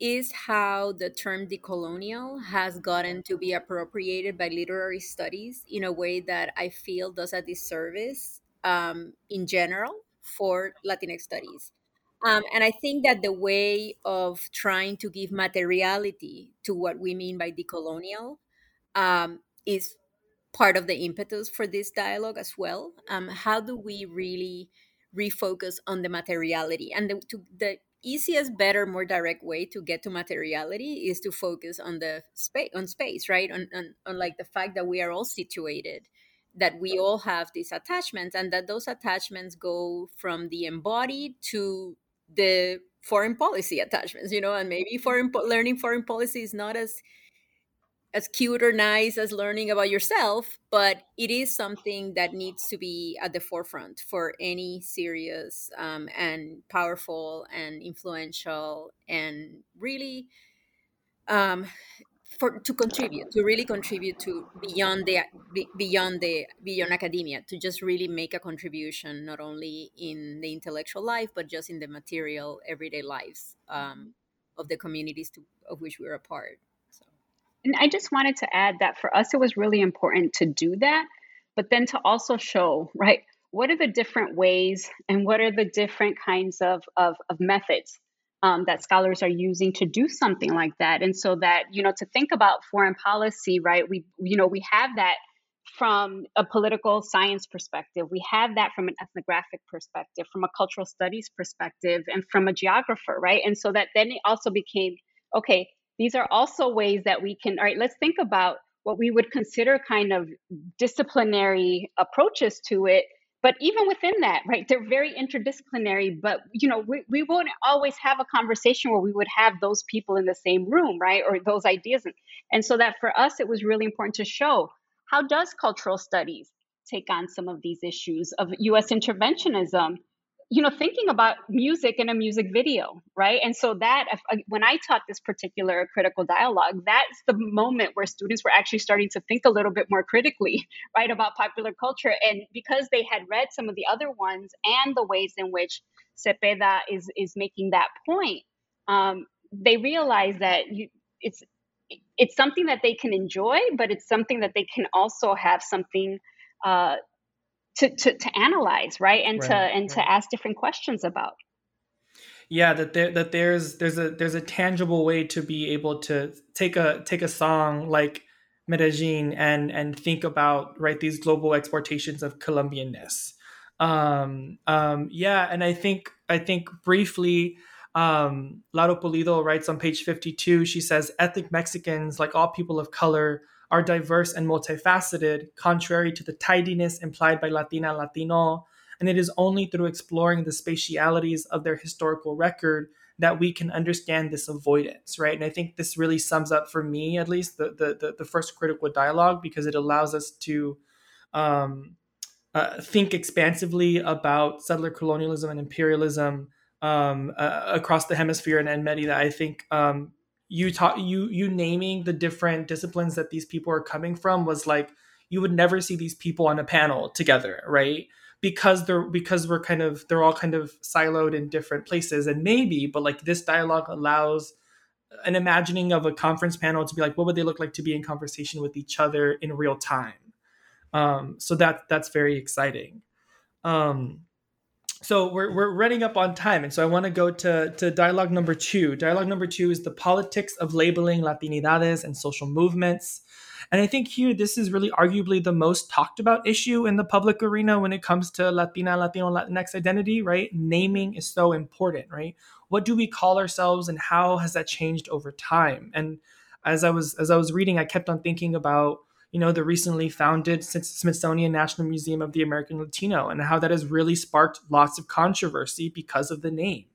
is how the term decolonial has gotten to be appropriated by literary studies in a way that I feel does a disservice um, in general for Latinx studies. Um, and I think that the way of trying to give materiality to what we mean by decolonial um, is part of the impetus for this dialogue as well. Um, how do we really refocus on the materiality and the, to, the easiest better more direct way to get to materiality is to focus on the space on space right? On, on, on like the fact that we are all situated that we all have these attachments and that those attachments go from the embodied to the foreign policy attachments you know? And maybe mm-hmm. foreign learning foreign policy is not as as cute or nice as learning about yourself, but it is something that needs to be at the forefront for any serious um, and powerful and influential and really um, for to contribute to really contribute to beyond the beyond the beyond academia to just really make a contribution not only in the intellectual life but just in the material everyday lives um, of the communities to, of which we're a part and I just wanted to add that for us, it was really important to do that, but then to also show, right, what are the different ways and what are the different kinds of, of, of methods um, that scholars are using to do something like that. And so that, you know, to think about foreign policy, right, we, you know, we have that from a political science perspective. We have that from an ethnographic perspective, from a cultural studies perspective, and from a geographer, right? And so that then it also became okay, these are also ways that we can, all right, let's think about what we would consider kind of disciplinary approaches to it. But even within that, right, they're very interdisciplinary. But, you know, we, we won't always have a conversation where we would have those people in the same room, right, or those ideas. And so that for us, it was really important to show how does cultural studies take on some of these issues of US interventionism you know thinking about music in a music video right? And so that uh, when i taught this particular critical dialogue that's the moment where students were actually starting to think a little bit more critically right about popular culture. And because they had read some of the other ones and the ways in which cepeda is is making that point um, they realize that you, it's it's something that they can enjoy but it's something that they can also have something uh, to, to, to analyze right and right, to and right. to ask different questions about yeah that there that there's there's a there's a tangible way to be able to take a take a song like Medellin and and think about right these global exportations of Colombianness. Um, um, yeah, and I think I think briefly, um, Laura Pulido writes on page fifty two. She says ethnic Mexicans, like all people of color, are diverse and multifaceted, contrary to the tidiness implied by Latina Latino, and it is only through exploring the spatialities of their historical record that we can understand this avoidance, right? And I think this really sums up for me, at least, the the, the, first critical dialogue because it allows us to um, uh, think expansively about settler colonialism and imperialism um, uh, across the hemisphere and, and many that I think um, you taught you you naming the different disciplines that these people are coming from was like you would never see these people on a panel together right because they're because we're kind of they're all kind of siloed in different places and maybe but like this dialogue allows an imagining of a conference panel to be like, what would they look like to be in conversation with each other in real time? Um, so that that's very exciting. Um, so we're, we're running up on time and so i want to go to, to dialogue number two. Dialogue number two is the politics of labeling latinidades and social movements. And i think here this is really arguably the most talked about issue in the public arena when it comes to latina latino latinx identity right? Naming is so important right? What do we call ourselves and how has that changed over time? And as i was as i was reading i kept on thinking about you know, the recently founded Smithsonian National Museum of the American Latino and how that has really sparked lots of controversy because of the name.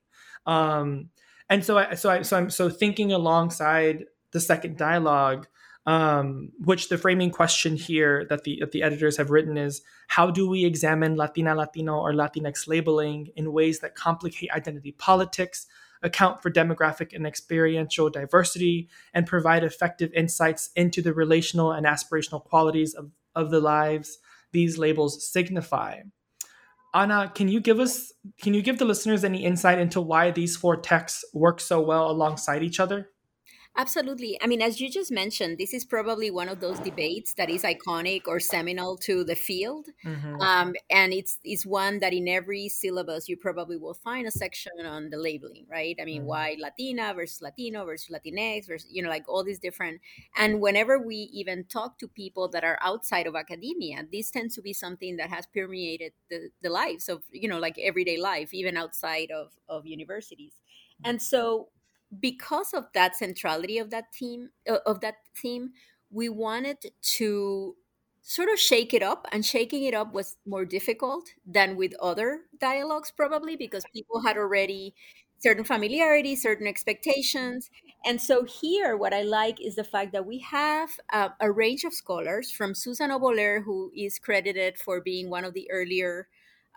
Um, and so I, so I, so I'm so thinking alongside the second dialogue, um, which the framing question here that the that the editors have written is how do we examine Latina, Latino, or Latinx labeling in ways that complicate identity politics, account for demographic and experiential diversity, and provide effective insights into the relational and aspirational qualities of, of the lives these labels signify. Anna, can you give us can you give the listeners any insight into why these four texts work so well alongside each other? Absolutely. I mean, as you just mentioned, this is probably one of those debates that is iconic or seminal to the field, mm-hmm. um, and it's it's one that in every syllabus you probably will find a section on the labeling, right? I mean, mm-hmm. why Latina versus Latino versus Latinx versus you know like all these different. And whenever we even talk to people that are outside of academia, this tends to be something that has permeated the the lives of you know like everyday life, even outside of of universities. And so because of that centrality of that theme uh, of that theme we wanted to sort of shake it up and shaking it up was more difficult than with other dialogues probably because people had already certain familiarity certain expectations. And so here what i like is the fact that we have a range of scholars from susan oboler who is credited for being one of the earlier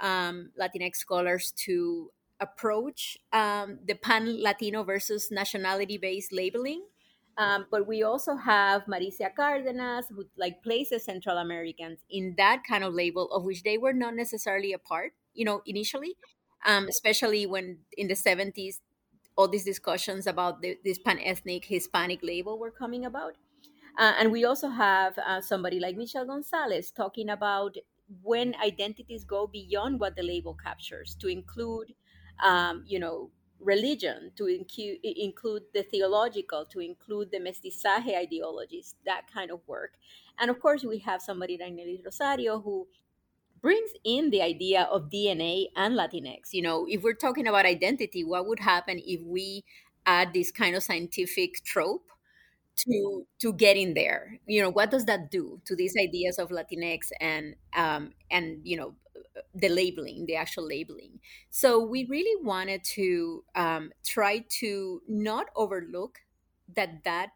um, latinx scholars to approach um, the pan Latino versus nationality based labeling. Um, but we also have Maritza Cardenas, who like places Central Americans in that kind of label, of which they were not necessarily a part, you know, initially, um, especially when in the 70s, all these discussions about the, this pan ethnic Hispanic label were coming about. Uh, and we also have uh, somebody like Michelle Gonzalez talking about when identities go beyond what the label captures to include um, you know, religion, to incu- include the theological, to include the mestizaje ideologies, that kind of work. And of course, we have somebody like Nelly Rosario who brings in the idea of DNA and Latinx. You know, if we're talking about identity, what would happen if we add this kind of scientific trope to to get in there? You know, what does that do to these ideas of Latinx and um, and you know the labeling, the actual labeling. So we really wanted to um, try to not overlook that that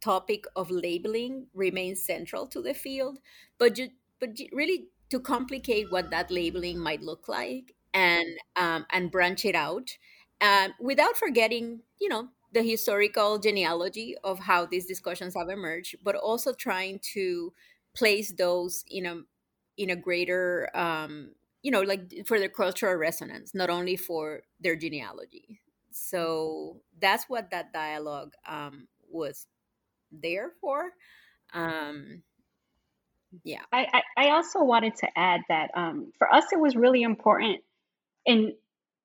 topic of labeling remains central to the field, but you, but you really to complicate what that labeling might look like and um, and branch it out, uh, without forgetting, you know, the historical genealogy of how these discussions have emerged, but also trying to place those in a in a greater um, you know like for their cultural resonance not only for their genealogy. So that's what that dialogue um, was there for um, yeah. I, I also wanted to add that um, for us it was really important and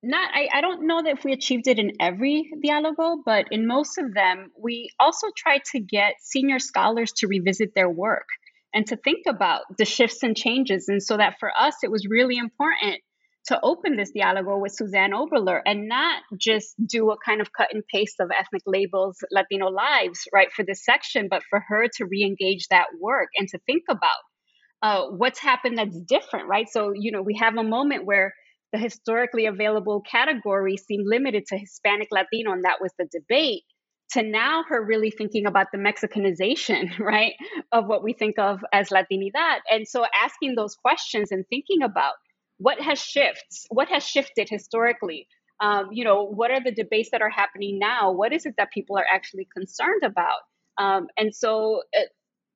not I, I don't know that if we achieved it in every dialogo but in most of them we also tried to get senior scholars to revisit their work and to think about the shifts and changes. And so that for us, it was really important to open this dialogue with Suzanne Oboler and not just do a kind of cut and paste of ethnic labels, Latino lives, right, for this section, but for her to re engage that work and to think about uh, what's happened that's different, right? So, you know, we have a moment where the historically available category seemed limited to Hispanic Latino, and that was the debate to now her really thinking about the Mexicanization, right, of what we think of as Latinidad. And so asking those questions and thinking about what has shifts, what has shifted historically, um, you know, what are the debates that are happening now? What is it that people are actually concerned about? Um, and so it,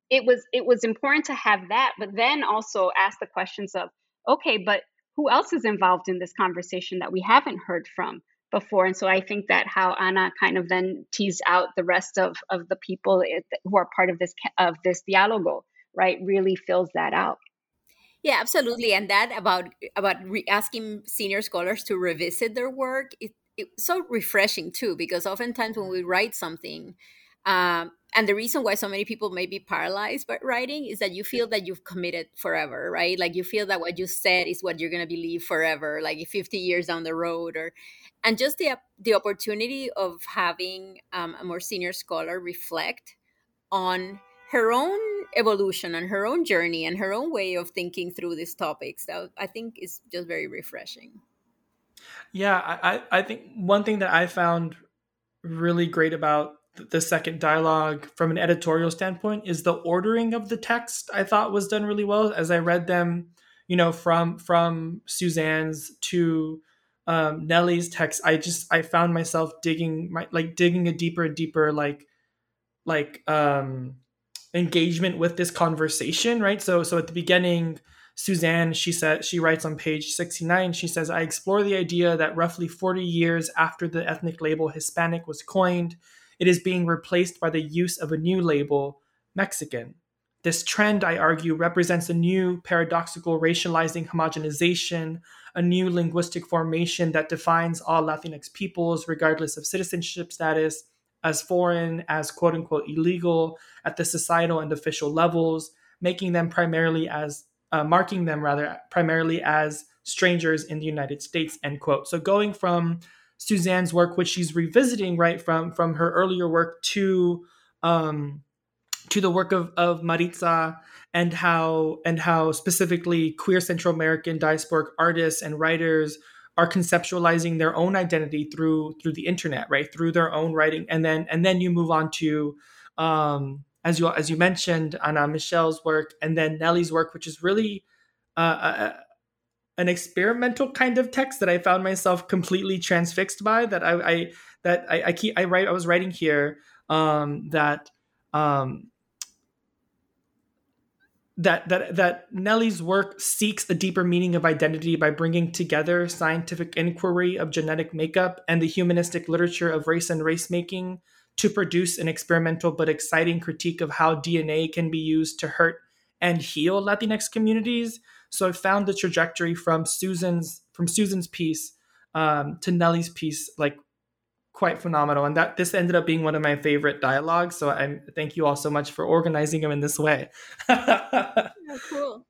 it was it was important to have that, but then also ask the questions of, okay, but who else is involved in this conversation that we haven't heard from? Before. And so I think that how Anna kind of then teased out the rest of, of the people who are part of this of this dialogo, right, really fills that out. Yeah, absolutely. And that about about re- asking senior scholars to revisit their work, it, it's so refreshing too, because oftentimes when we write something, um, and the reason why so many people may be paralyzed by writing is that you feel that you've committed forever, right? Like you feel that what you said is what you're going to believe forever, like 50 years down the road, or and just the the opportunity of having um, a more senior scholar reflect on her own evolution and her own journey and her own way of thinking through these topics that i think is just very refreshing yeah i i think one thing that i found really great about the second dialogue from an editorial standpoint is the ordering of the text i thought was done really well as i read them you know from from suzanne's to um, Nelly's text, I just I found myself digging my like digging a deeper and deeper like like um engagement with this conversation, right? So so at the beginning, Suzanne, she said she writes on page 69, she says, I explore the idea that roughly 40 years after the ethnic label Hispanic was coined, it is being replaced by the use of a new label, Mexican. This trend, I argue, represents a new paradoxical racializing homogenization a new linguistic formation that defines all Latinx peoples, regardless of citizenship status, as foreign, as quote unquote illegal at the societal and official levels, making them primarily as, uh, marking them rather, primarily as strangers in the United States, end quote. So going from Suzanne's work, which she's revisiting, right, from, from her earlier work to, um, to the work of, of Maritza and how and how specifically queer Central American diasporic artists and writers are conceptualizing their own identity through through the internet, right? Through their own writing, and then and then you move on to um, as you as you mentioned Anna Michelle's work, and then Nelly's work, which is really uh, a, an experimental kind of text that I found myself completely transfixed by. That I, I that I, I keep I write I was writing here um, that um, that that that Nelly's work seeks a deeper meaning of identity by bringing together scientific inquiry of genetic makeup and the humanistic literature of race and race making to produce an experimental but exciting critique of how DNA can be used to hurt and heal Latinx communities. So I found the trajectory from Susan's from Susan's piece um, to Nelly's piece like quite phenomenal. And that this ended up being one of my favorite dialogues. So i thank you all so much for organizing them in this way. Oh, cool.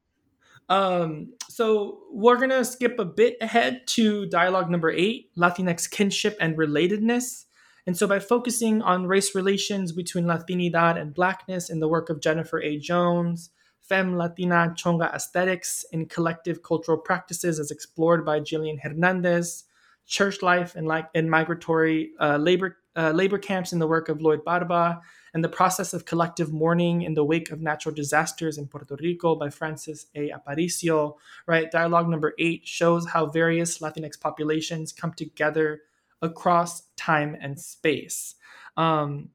Um so we're gonna skip a bit ahead to dialogue number eight latinx kinship and relatedness. And so by focusing on race relations between latinidad and blackness in the work of jennifer a. Jones femme latina chonga aesthetics in collective cultural practices as explored by jillian hernandez church life and like in migratory uh, labor uh, labor camps in the work of Lloyd Barba, and the process of collective mourning in the wake of natural disasters in Puerto Rico by Frances A. Aparicio. Right, dialogue number eight shows how various Latinx populations come together across time and space. Um,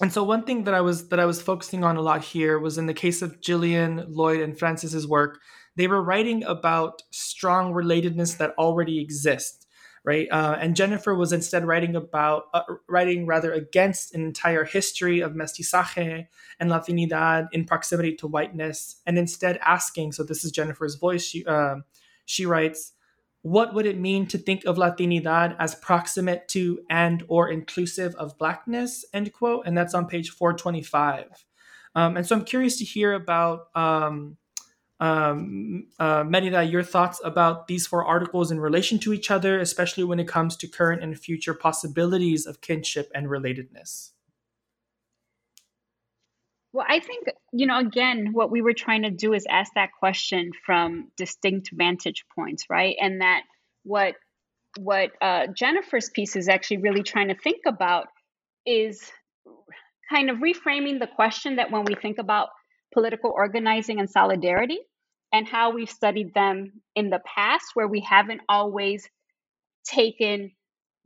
and so one thing that I was that I was focusing on a lot here was in the case of Jillian, Lloyd, and Frances's work, they were writing about strong relatedness that already exists right? Uh, and Jennifer was instead writing about, uh, writing rather against an entire history of mestizaje and Latinidad in proximity to whiteness, and instead asking. So this is Jennifer's voice. She uh, she writes, "What would it mean to think of Latinidad as proximate to and or inclusive of blackness?" End quote. And that's on page four twenty five. Um, and so I'm curious to hear about. Um, um, uh, Merida, your thoughts about these four articles in relation to each other, especially when it comes to current and future possibilities of kinship and relatedness. Well, I think, you know, again, what we were trying to do is ask that question from distinct vantage points, right? And that what what uh, Jennifer's piece is actually really trying to think about is kind of reframing the question that when we think about political organizing and solidarity and how we've studied them in the past, where we haven't always taken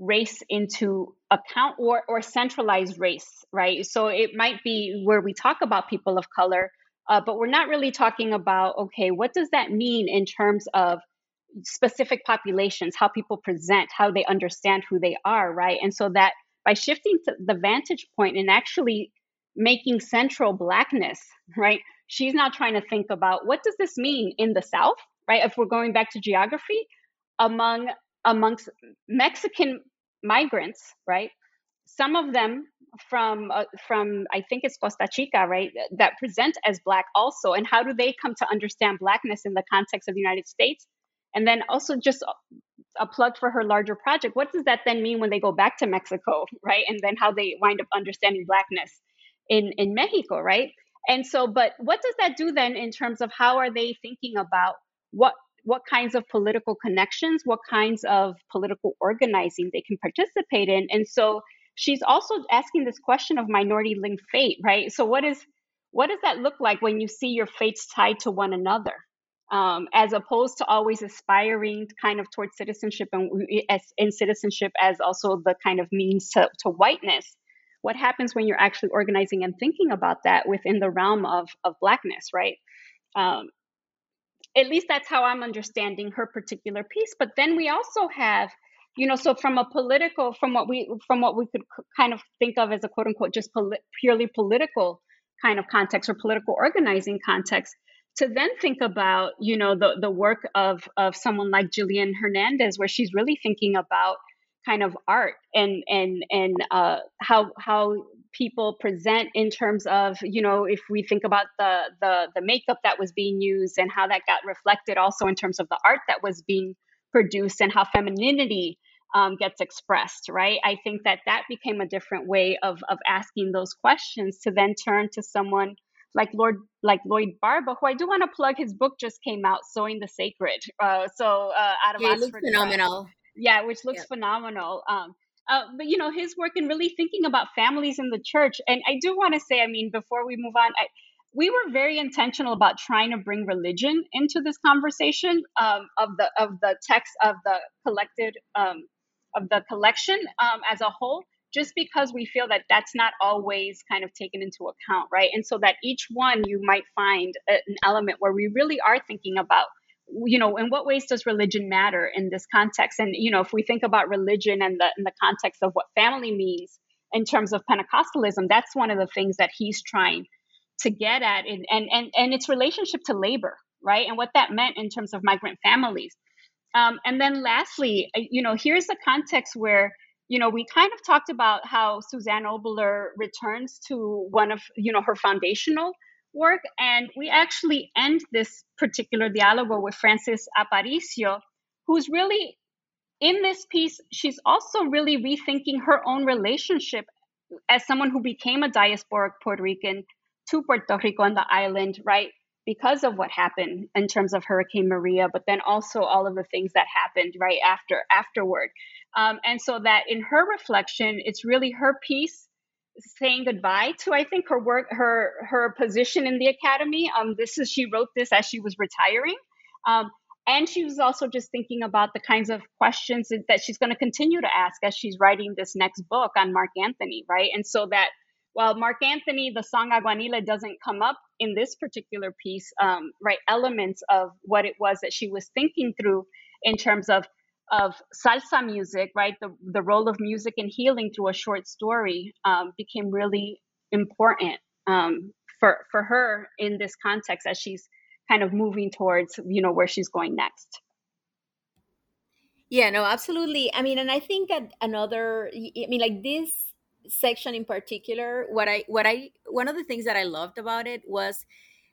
race into account or, or centralized race, right? So it might be where we talk about people of color, uh, but we're not really talking about, okay, what does that mean in terms of specific populations, how people present, how they understand who they are, right? And so that by shifting to the vantage point and actually making central blackness, right? She's not trying to think about what does this mean in the South, right? If we're going back to geography, among amongst Mexican migrants, right? Some of them from uh, from I think it's Costa Chica, right? That present as black also, and how do they come to understand blackness in the context of the United States? And then also just a plug for her larger project. What does that then mean when they go back to Mexico, right? And then how they wind up understanding blackness in in Mexico, right? And so, but what does that do then in terms of how are they thinking about what what kinds of political connections, what kinds of political organizing they can participate in? And so she's also asking this question of minority linked fate, right? So what is what does that look like when you see your fates tied to one another? Um, as opposed to always aspiring kind of towards citizenship and as in citizenship as also the kind of means to, to whiteness what happens when you're actually organizing and thinking about that within the realm of of blackness right um, at least that's how i'm understanding her particular piece but then we also have you know so from a political from what we from what we could kind of think of as a quote unquote just poli- purely political kind of context or political organizing context to then think about you know the the work of of someone like Jillian Hernandez where she's really thinking about kind of art and and and uh, how how people present in terms of you know if we think about the the the makeup that was being used and how that got reflected also in terms of the art that was being produced and how femininity um, gets expressed right? I think that that became a different way of of asking those questions to then turn to someone like lord like lloyd barba who i do want to plug his book just came out sowing the sacred uh, so uh, out of yeah, Oxford phenomenal. yeah which looks phenomenal um, uh, but you know his work and really thinking about families in the church. And i do want to say i mean before we move on I, we were very intentional about trying to bring religion into this conversation um, of the of the text of the collected um, of the collection um, as a whole just because we feel that that's not always kind of taken into account right? And so that each one you might find an element where we really are thinking about you know in what ways does religion matter in this context? And you know if we think about religion and the in the context of what family means in terms of pentecostalism that's one of the things that he's trying to get at and and and, and its relationship to labor right? And what that meant in terms of migrant families. Um, and then lastly you know here's the context where you know we kind of talked about how suzanne oboler returns to one of you know her foundational work. And we actually end this particular dialogue with Frances Aparicio, who's really in this piece, she's also really rethinking her own relationship as someone who became a diasporic Puerto Rican to Puerto Rico and the island, right? Because of what happened in terms of Hurricane Maria, but then also all of the things that happened right after afterward. Um, and so that in her reflection, it's really her piece saying goodbye to I think her work her her position in the academy. Um, this is she wrote this as she was retiring. Um, and she was also just thinking about the kinds of questions that she's going to continue to ask as she's writing this next book on Marc Anthony, right? And so that while Marc Anthony, the song Aguanile doesn't come up in this particular piece, um, right? Elements of what it was that she was thinking through in terms of of salsa music, right, the, the role of music in healing through a short story um, became really important um, for, for her in this context as she's kind of moving towards, you know, where she's going next. Yeah, no, absolutely. I mean, and I think that another, I mean, like this section in particular, what I, what I, one of the things that I loved about it was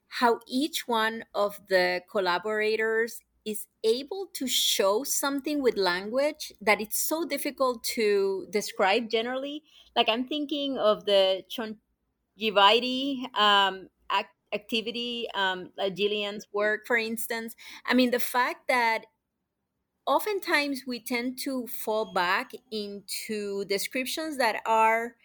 how each one of the collaborators is able to show something with language that it's so difficult to describe generally. Like I'm thinking of the Chongivaiti um, act- activity, um, Jillian's work, for instance. I mean, the fact that oftentimes we tend to fall back into descriptions that are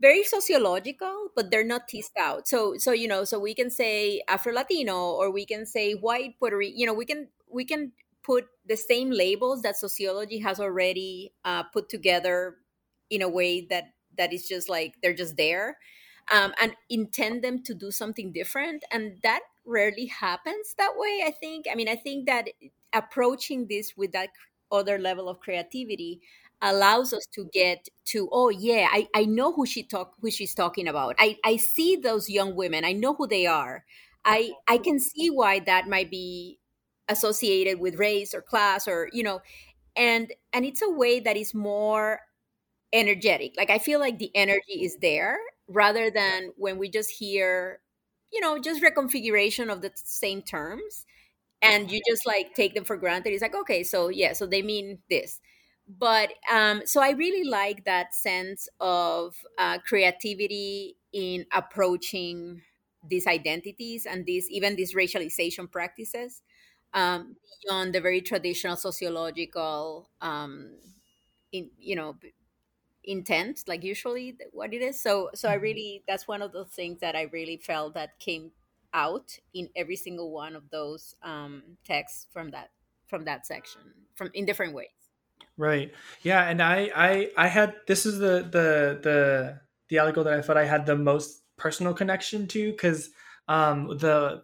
very sociological but they're not teased out so so you know so we can say afro latino or we can say white puerto rican you know we can we can put the same labels that sociology has already uh, put together in a way that that is just like they're just there um, and intend them to do something different and that rarely happens that way i think. I mean i think that approaching this with that other level of creativity allows us to get to oh yeah i, I know who she talk who she's talking about. I, I see those young women. I know who they are. I i can see why that might be associated with race or class or you know and and it's a way that is more energetic. Like i feel like the energy is there rather than when we just hear you know just reconfiguration of the same terms and you just like take them for granted. It's like okay so yeah so they mean this. But um so i really like that sense of uh, creativity in approaching these identities and these even these racialization practices um, beyond the very traditional sociological um, in you know intent like usually what it is. So so i mm-hmm. really that's one of the things that i really felt that came out in every single one of those um texts from that from that section from in different ways. Right. Yeah and i i i had this is the the the the article that i thought i had the most personal connection to because um the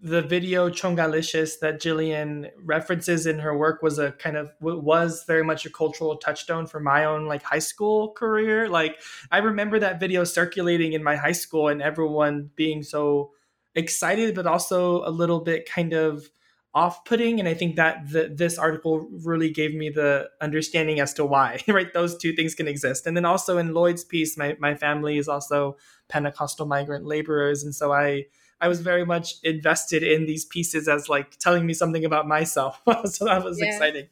the video Chongalicious that Jillian references in her work was a kind of was very much a cultural touchstone for my own like high school career. Like I remember that video circulating in my high school and everyone being so excited, but also a little bit kind of off-putting. And I think that the, this article really gave me the understanding as to why right those two things can exist. And then also in Lloyd's piece, my my family is also Pentecostal migrant laborers, and so I I was very much invested in these pieces as like telling me something about myself. so that was yeah. exciting.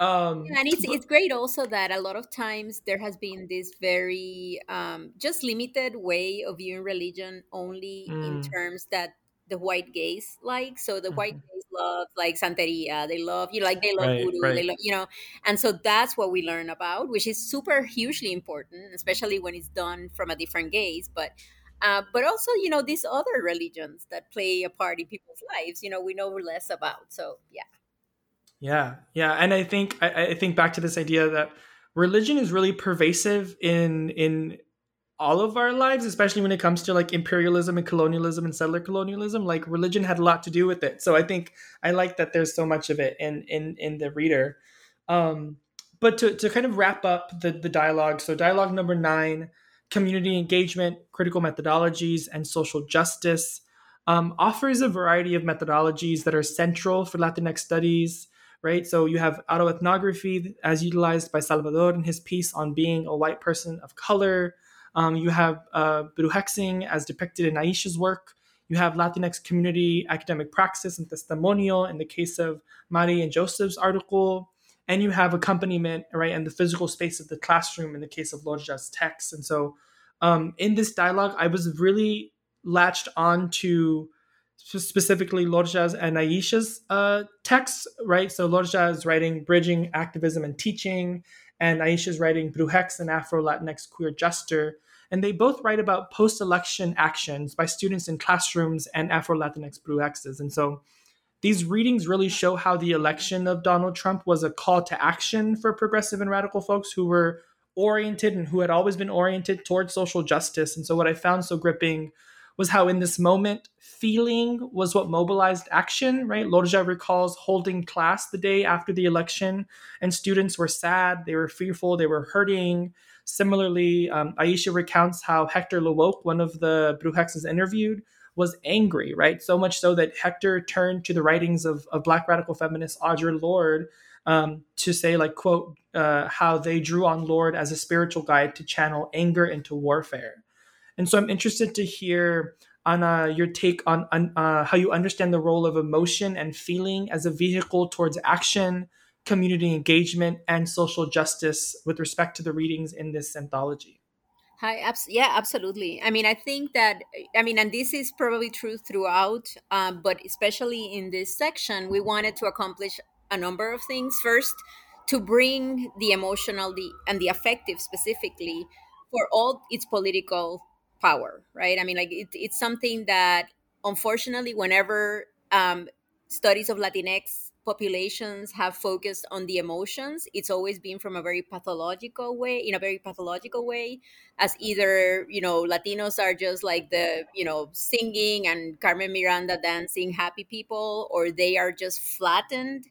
Um, yeah, and it's it's great also that a lot of times there has been this very um, just limited way of viewing religion only mm. in terms that the white gays like. So the mm-hmm. white gays love like Santeria, they love you know, like they love right, voodoo, right. they love you know, and so that's what we learn about, which is super hugely important, especially when it's done from a different gaze. But uh, but also you know these other religions that play a part in people's lives you know we know less about so yeah. Yeah yeah and i think I, I think back to this idea that religion is really pervasive in in all of our lives especially when it comes to like imperialism and colonialism and settler colonialism like religion had a lot to do with it. So i think i like that there's so much of it in in in the reader. Um but to, to kind of wrap up the the dialogue so dialogue number nine community engagement, critical methodologies, and social justice. Um, offers a variety of methodologies that are central for Latinx studies, right? So you have autoethnography as utilized by Salvador in his piece on being a white person of color. Um, you have uh, as depicted in Aisha's work. You have Latinx community academic praxis and testimonial in the case of Mari and Joseph's article and you have accompaniment right and the physical space of the classroom in the case of Lorgia's text and so um, in this dialogue i was really latched on to specifically Lorgia's and Aisha's uh, texts, right? So Lorgia is writing Bridging Activism and Teaching, and Aisha's writing Brujex and Afro Latinx Queer Gesture. And they both write about post election actions by students in classrooms and Afro Latinx Brujexes. And so these readings really show how the election of Donald Trump was a call to action for progressive and radical folks who were oriented and who had always been oriented towards social justice. And so, what I found so gripping was how, in this moment, feeling was what mobilized action, right? Lorgia recalls holding class the day after the election, and students were sad, they were fearful, they were hurting. Similarly, um, Aisha recounts how Hector Lewok, one of the Brujexes interviewed, was angry, right? So much so that Hector turned to the writings of, of Black radical feminist Audre Lorde um, to say, like, quote, uh, how they drew on Lorde as a spiritual guide to channel anger into warfare. And so I'm interested to hear, Anna, your take on, on uh, how you understand the role of emotion and feeling as a vehicle towards action, community engagement, and social justice with respect to the readings in this anthology. Hi, abs- yeah, absolutely. I mean, I think that, I mean, and this is probably true throughout, um, but especially in this section, we wanted to accomplish a number of things. First, to bring the emotional the, and the affective specifically for all its political power, right? I mean, like, it, it's something that unfortunately, whenever um, studies of Latinx populations have focused on the emotions, it's always been from a very pathological way, in a very pathological way, as either, you know, Latinos are just like the, you know, singing and Carmen Miranda dancing happy people, or they are just flattened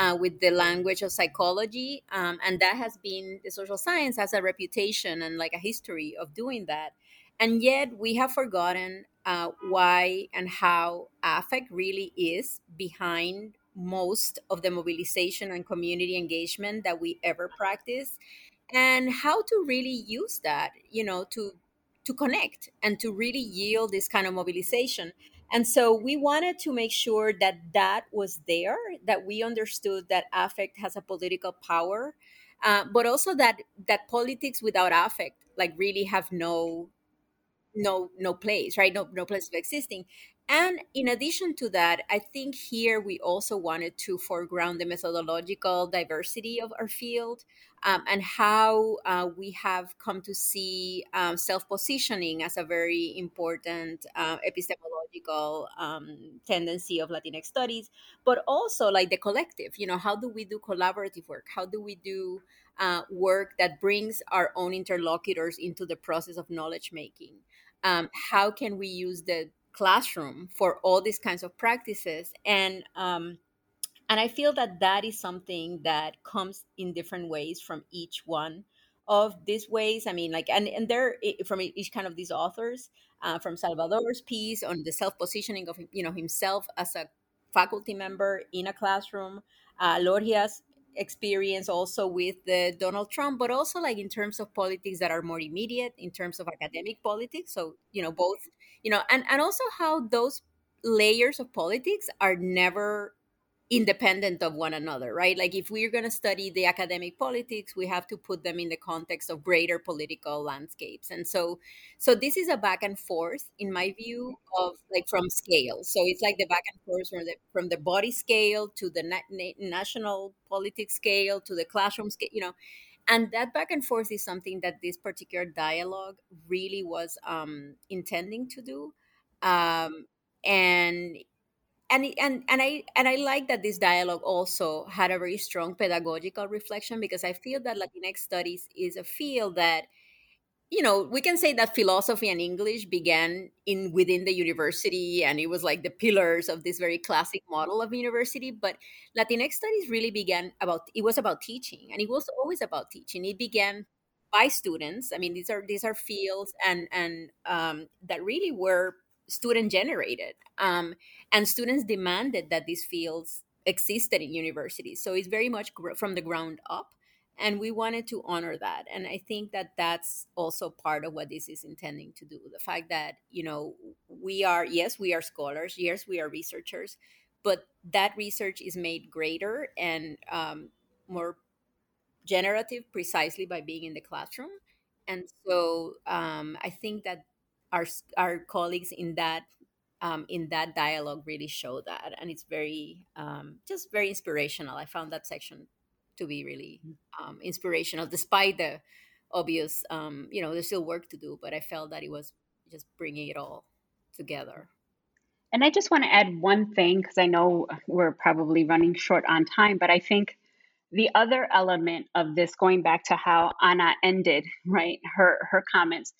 uh, with the language of psychology. Um, and that has been, the social science has a reputation and like a history of doing that. And yet we have forgotten uh, why and how affect really is behind most of the mobilization and community engagement that we ever practice and how to really use that you know to to connect and to really yield this kind of mobilization. And so we wanted to make sure that that was there that we understood that affect has a political power uh, but also that that politics without affect like really have no no no place right? No no place of existing. And in addition to that i think here we also wanted to foreground the methodological diversity of our field um, and how uh, we have come to see um, self-positioning as a very important uh, epistemological um, tendency of latinx studies but also like the collective you know how do we do collaborative work? How do we do uh, work that brings our own interlocutors into the process of knowledge making um, how can we use the classroom for all these kinds of practices? And um, and i feel that that is something that comes in different ways from each one of these ways. I mean like and and they're from each kind of these authors uh, from salvador's piece on the self-positioning of you know himself as a faculty member in a classroom uh, Lorgia's experience also with the Donald Trump, but also like in terms of politics that are more immediate, in terms of academic politics. So, you know, both, you know, and, and also how those layers of politics are never independent of one another, right? Like if we're going to study the academic politics, we have to put them in the context of greater political landscapes. And so so this is a back and forth in my view of like from scale. So it's like the back and forth from the from the body scale to the na- na- national politics scale to the classroom scale, you know. And that back and forth is something that this particular dialogue really was um, intending to do. Um, and and and and I and I like that this dialogue also had a very strong pedagogical reflection because I feel that Latinx studies is a field that you know we can say that philosophy and English began in within the university and it was like the pillars of this very classic model of university but Latinx studies really began about it was about teaching and it was always about teaching. It began by students. I mean these are these are fields and and um, that really were student generated um, and students demanded that these fields existed in universities so it's very much gr- from the ground up and we wanted to honor that. And i think that that's also part of what this is intending to do the fact that you know we are yes we are scholars yes we are researchers but that research is made greater and um, more generative precisely by being in the classroom. And so um, i think that our our colleagues in that um, in that dialogue really show that, and it's very um, just very inspirational. I found that section to be really mm-hmm. um, inspirational, despite the obvious, um, you know, there's still work to do. But I felt that it was just bringing it all together. And I just want to add one thing because I know we're probably running short on time, but I think the other element of this, going back to how Anna ended, right, her her comments,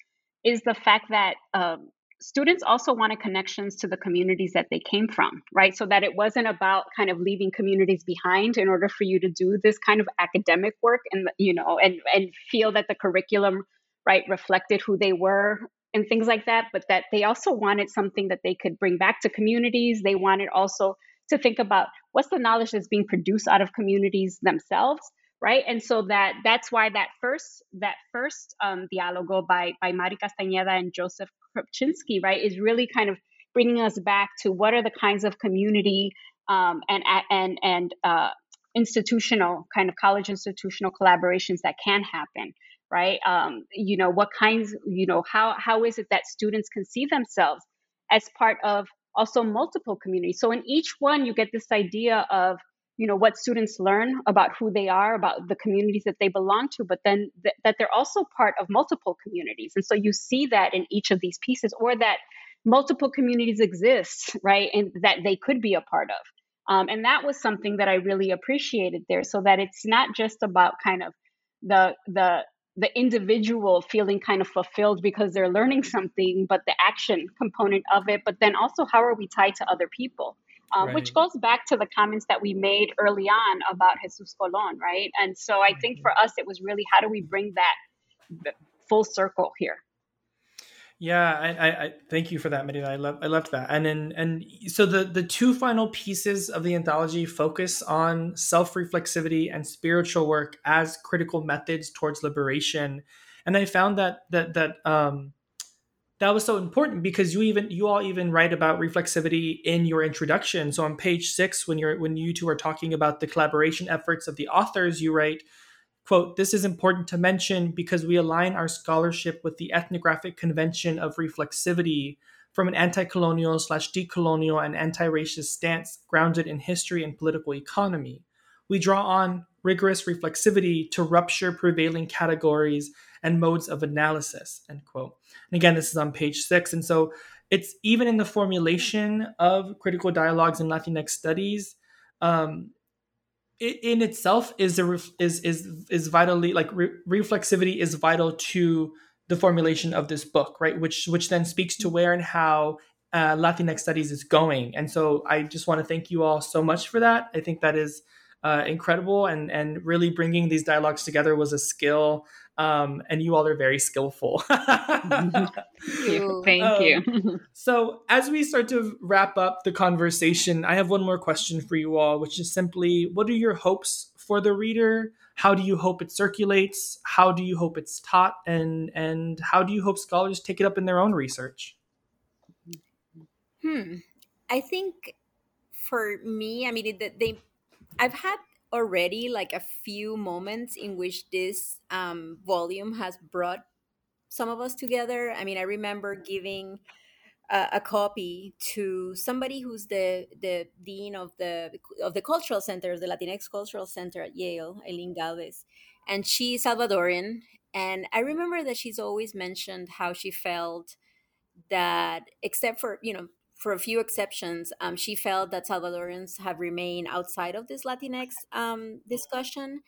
is the fact that um, students also wanted connections to the communities that they came from, right? So that it wasn't about kind of leaving communities behind in order for you to do this kind of academic work and you know and and feel that the curriculum right reflected who they were and things like that, but that they also wanted something that they could bring back to communities. They wanted also to think about what's the knowledge that's being produced out of communities themselves right? And so that that's why that first that first um, dialogo by by mari castañeda and joseph krupczynski right is really kind of bringing us back to what are the kinds of community um, and and and uh, institutional kind of college institutional collaborations that can happen right? Um, you know what kinds you know how how is it that students can see themselves as part of also multiple communities? So in each one you get this idea of you know what students learn about who they are about the communities that they belong to but then th- that they're also part of multiple communities and so you see that in each of these pieces or that multiple communities exist right and that they could be a part of Um, and that was something that I really appreciated there, so that it's not just about kind of the the the individual feeling kind of fulfilled because they're learning something, but the action component of it. But then also, how are we tied to other people? Um, right. Which goes back to the comments that we made early on about Jesus Colon, right? And so I think for us, it was really how do we bring that full circle here? Yeah, I, I, I, thank you for that, Medina. I love I loved that. And then and so the the two final pieces of the anthology focus on self-reflexivity and spiritual work as critical methods towards liberation. And I found that that that um that was so important because you even you all even write about reflexivity in your introduction. So on page six, when you're when you two are talking about the collaboration efforts of the authors, you write Quote, this is important to mention because we align our scholarship with the ethnographic convention of reflexivity from an anti colonial slash decolonial and anti racist stance grounded in history and political economy. We draw on rigorous reflexivity to rupture prevailing categories and modes of analysis, end quote. And again, this is on page six. And so it's even in the formulation of critical dialogues in Latinx studies, um, it in itself is a is is is vitally like re- reflexivity is vital to the formulation of this book, right? Which which then speaks to where and how uh, Latinx studies is going. And so I just want to thank you all so much for that. I think that is uh, incredible, and and really bringing these dialogues together was a skill um, and you all are very skillful. Thank you. Thank um, you. so, as we start to wrap up the conversation, I have one more question for you all, which is simply what are your hopes for the reader? How do you hope it circulates? How do you hope it's taught? And, and how do you hope scholars take it up in their own research? Hmm. I think for me, I mean, they, I've had already like a few moments in which this um, volume has brought some of us together. I mean, I remember giving a, a, copy to somebody who's the the dean of the of the cultural center, the Latinx Cultural Center at Yale, Eileen Galvez, and she's Salvadorian. And I remember that she's always mentioned how she felt that, except for you know for a few exceptions, um, she felt that Salvadorans have remained outside of this Latinx um, discussion.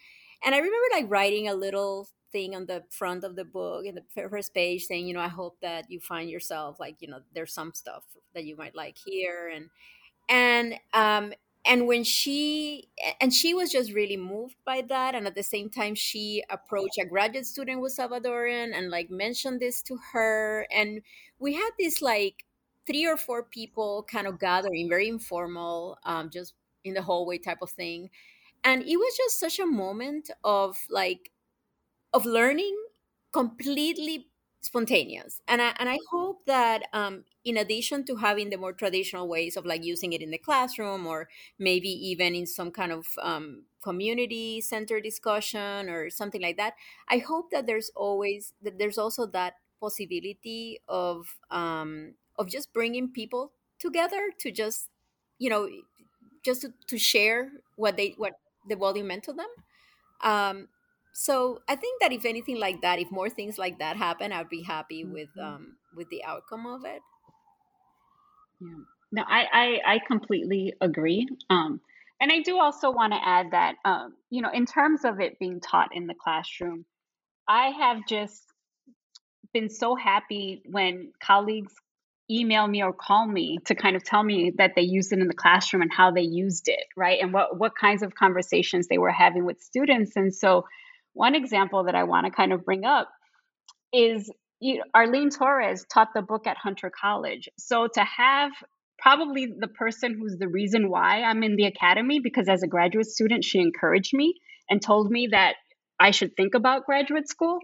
And I remember like writing a little thing on the front of the book in the first page saying, you know, I hope that you find yourself like, you know, there's some stuff that you might like here. And, and, um, and when she and she was just really moved by that and at the same time she approached a graduate student with salvadoran and like mentioned this to her and we had this like three or four people kind of gathering, very informal, um, just in the hallway type of thing. And it was just such a moment of like, of learning completely spontaneous. And I, and I hope that um, in addition to having the more traditional ways of like using it in the classroom or maybe even in some kind of um, community center discussion or something like that, I hope that there's always, that there's also that possibility of um, of just bringing people together to just you know just to, to share what they what the volume meant to them. Um so i think that if anything like that if more things like that happen i'd be happy with mm-hmm. um with the outcome of it. Yeah. No i i, I completely agree. Um and i do also want to add that um you know in terms of it being taught in the classroom i have just been so happy when colleagues email me or call me to kind of tell me that they used it in the classroom and how they used it right? And what what kinds of conversations they were having with students. And so one example that i want to kind of bring up is you arlene torres taught the book at hunter college. So to have probably the person who's the reason why i'm in the academy because as a graduate student she encouraged me and told me that i should think about graduate school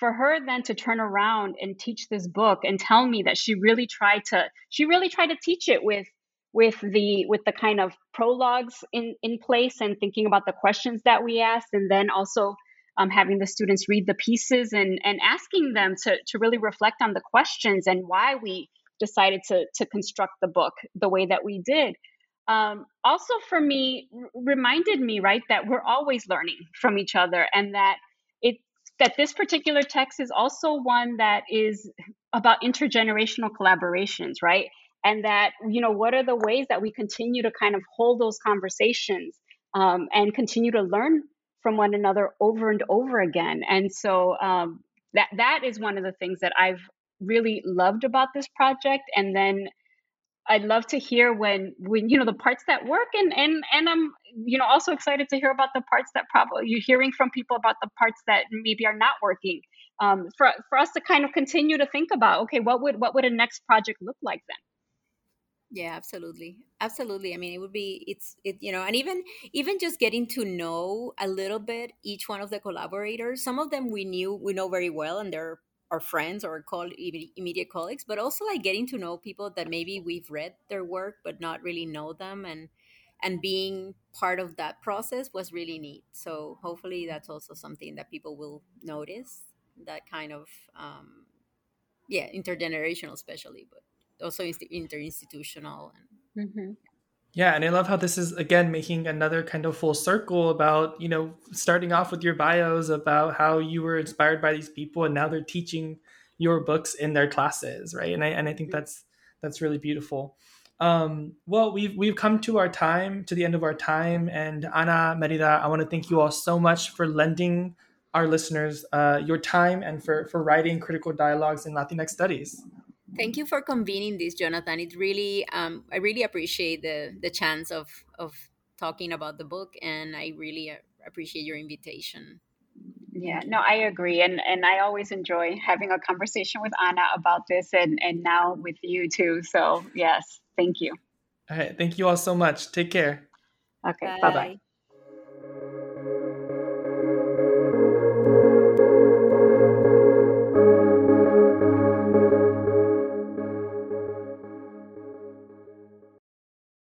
for her then to turn around and teach this book and tell me that she really tried to she really tried to teach it with with the with the kind of prologues in in place and thinking about the questions that we asked and then also um, having the students read the pieces and and asking them to to really reflect on the questions and why we decided to to construct the book the way that we did. Um, also for me r- reminded me right that we're always learning from each other and that that this particular text is also one that is about intergenerational collaborations, right? and that you know what are the ways that we continue to kind of hold those conversations um, and continue to learn from one another over and over again and so um, that that is one of the things that i've really loved about this project and then I'd love to hear when when you know the parts that work and and and I'm you know also excited to hear about the parts that probably you're hearing from people about the parts that maybe are not working. Um, for for us to kind of continue to think about okay what would what would a next project look like then? Yeah absolutely. Absolutely. I mean it would be it's it you know and even even just getting to know a little bit each one of the collaborators some of them we knew we know very well and they're our friends or call immediate colleagues, but also like getting to know people that maybe we've read their work but not really know them and and being part of that process was really neat. So hopefully that's also something that people will notice that kind of um, yeah intergenerational especially, but also inter- interinstitutional and. Mm-hmm. Yeah, and I love how this is again making another kind of full circle about, you know, starting off with your bios about how you were inspired by these people and now they're teaching your books in their classes, right? And I and I think that's that's really beautiful. Um, well, we've we've come to our time, to the end of our time, and Ana Merida, I want to thank you all so much for lending our listeners uh, your time and for for writing critical dialogues in Latinx studies. Thank you for convening this, Jonathan. It really, um, I really appreciate the the chance of of talking about the book, and I really uh, appreciate your invitation. Yeah, no, I agree, and and I always enjoy having a conversation with Anna about this, and and now with you too. So yes, thank you. All right, thank you all so much. Take care. Okay, bye bye.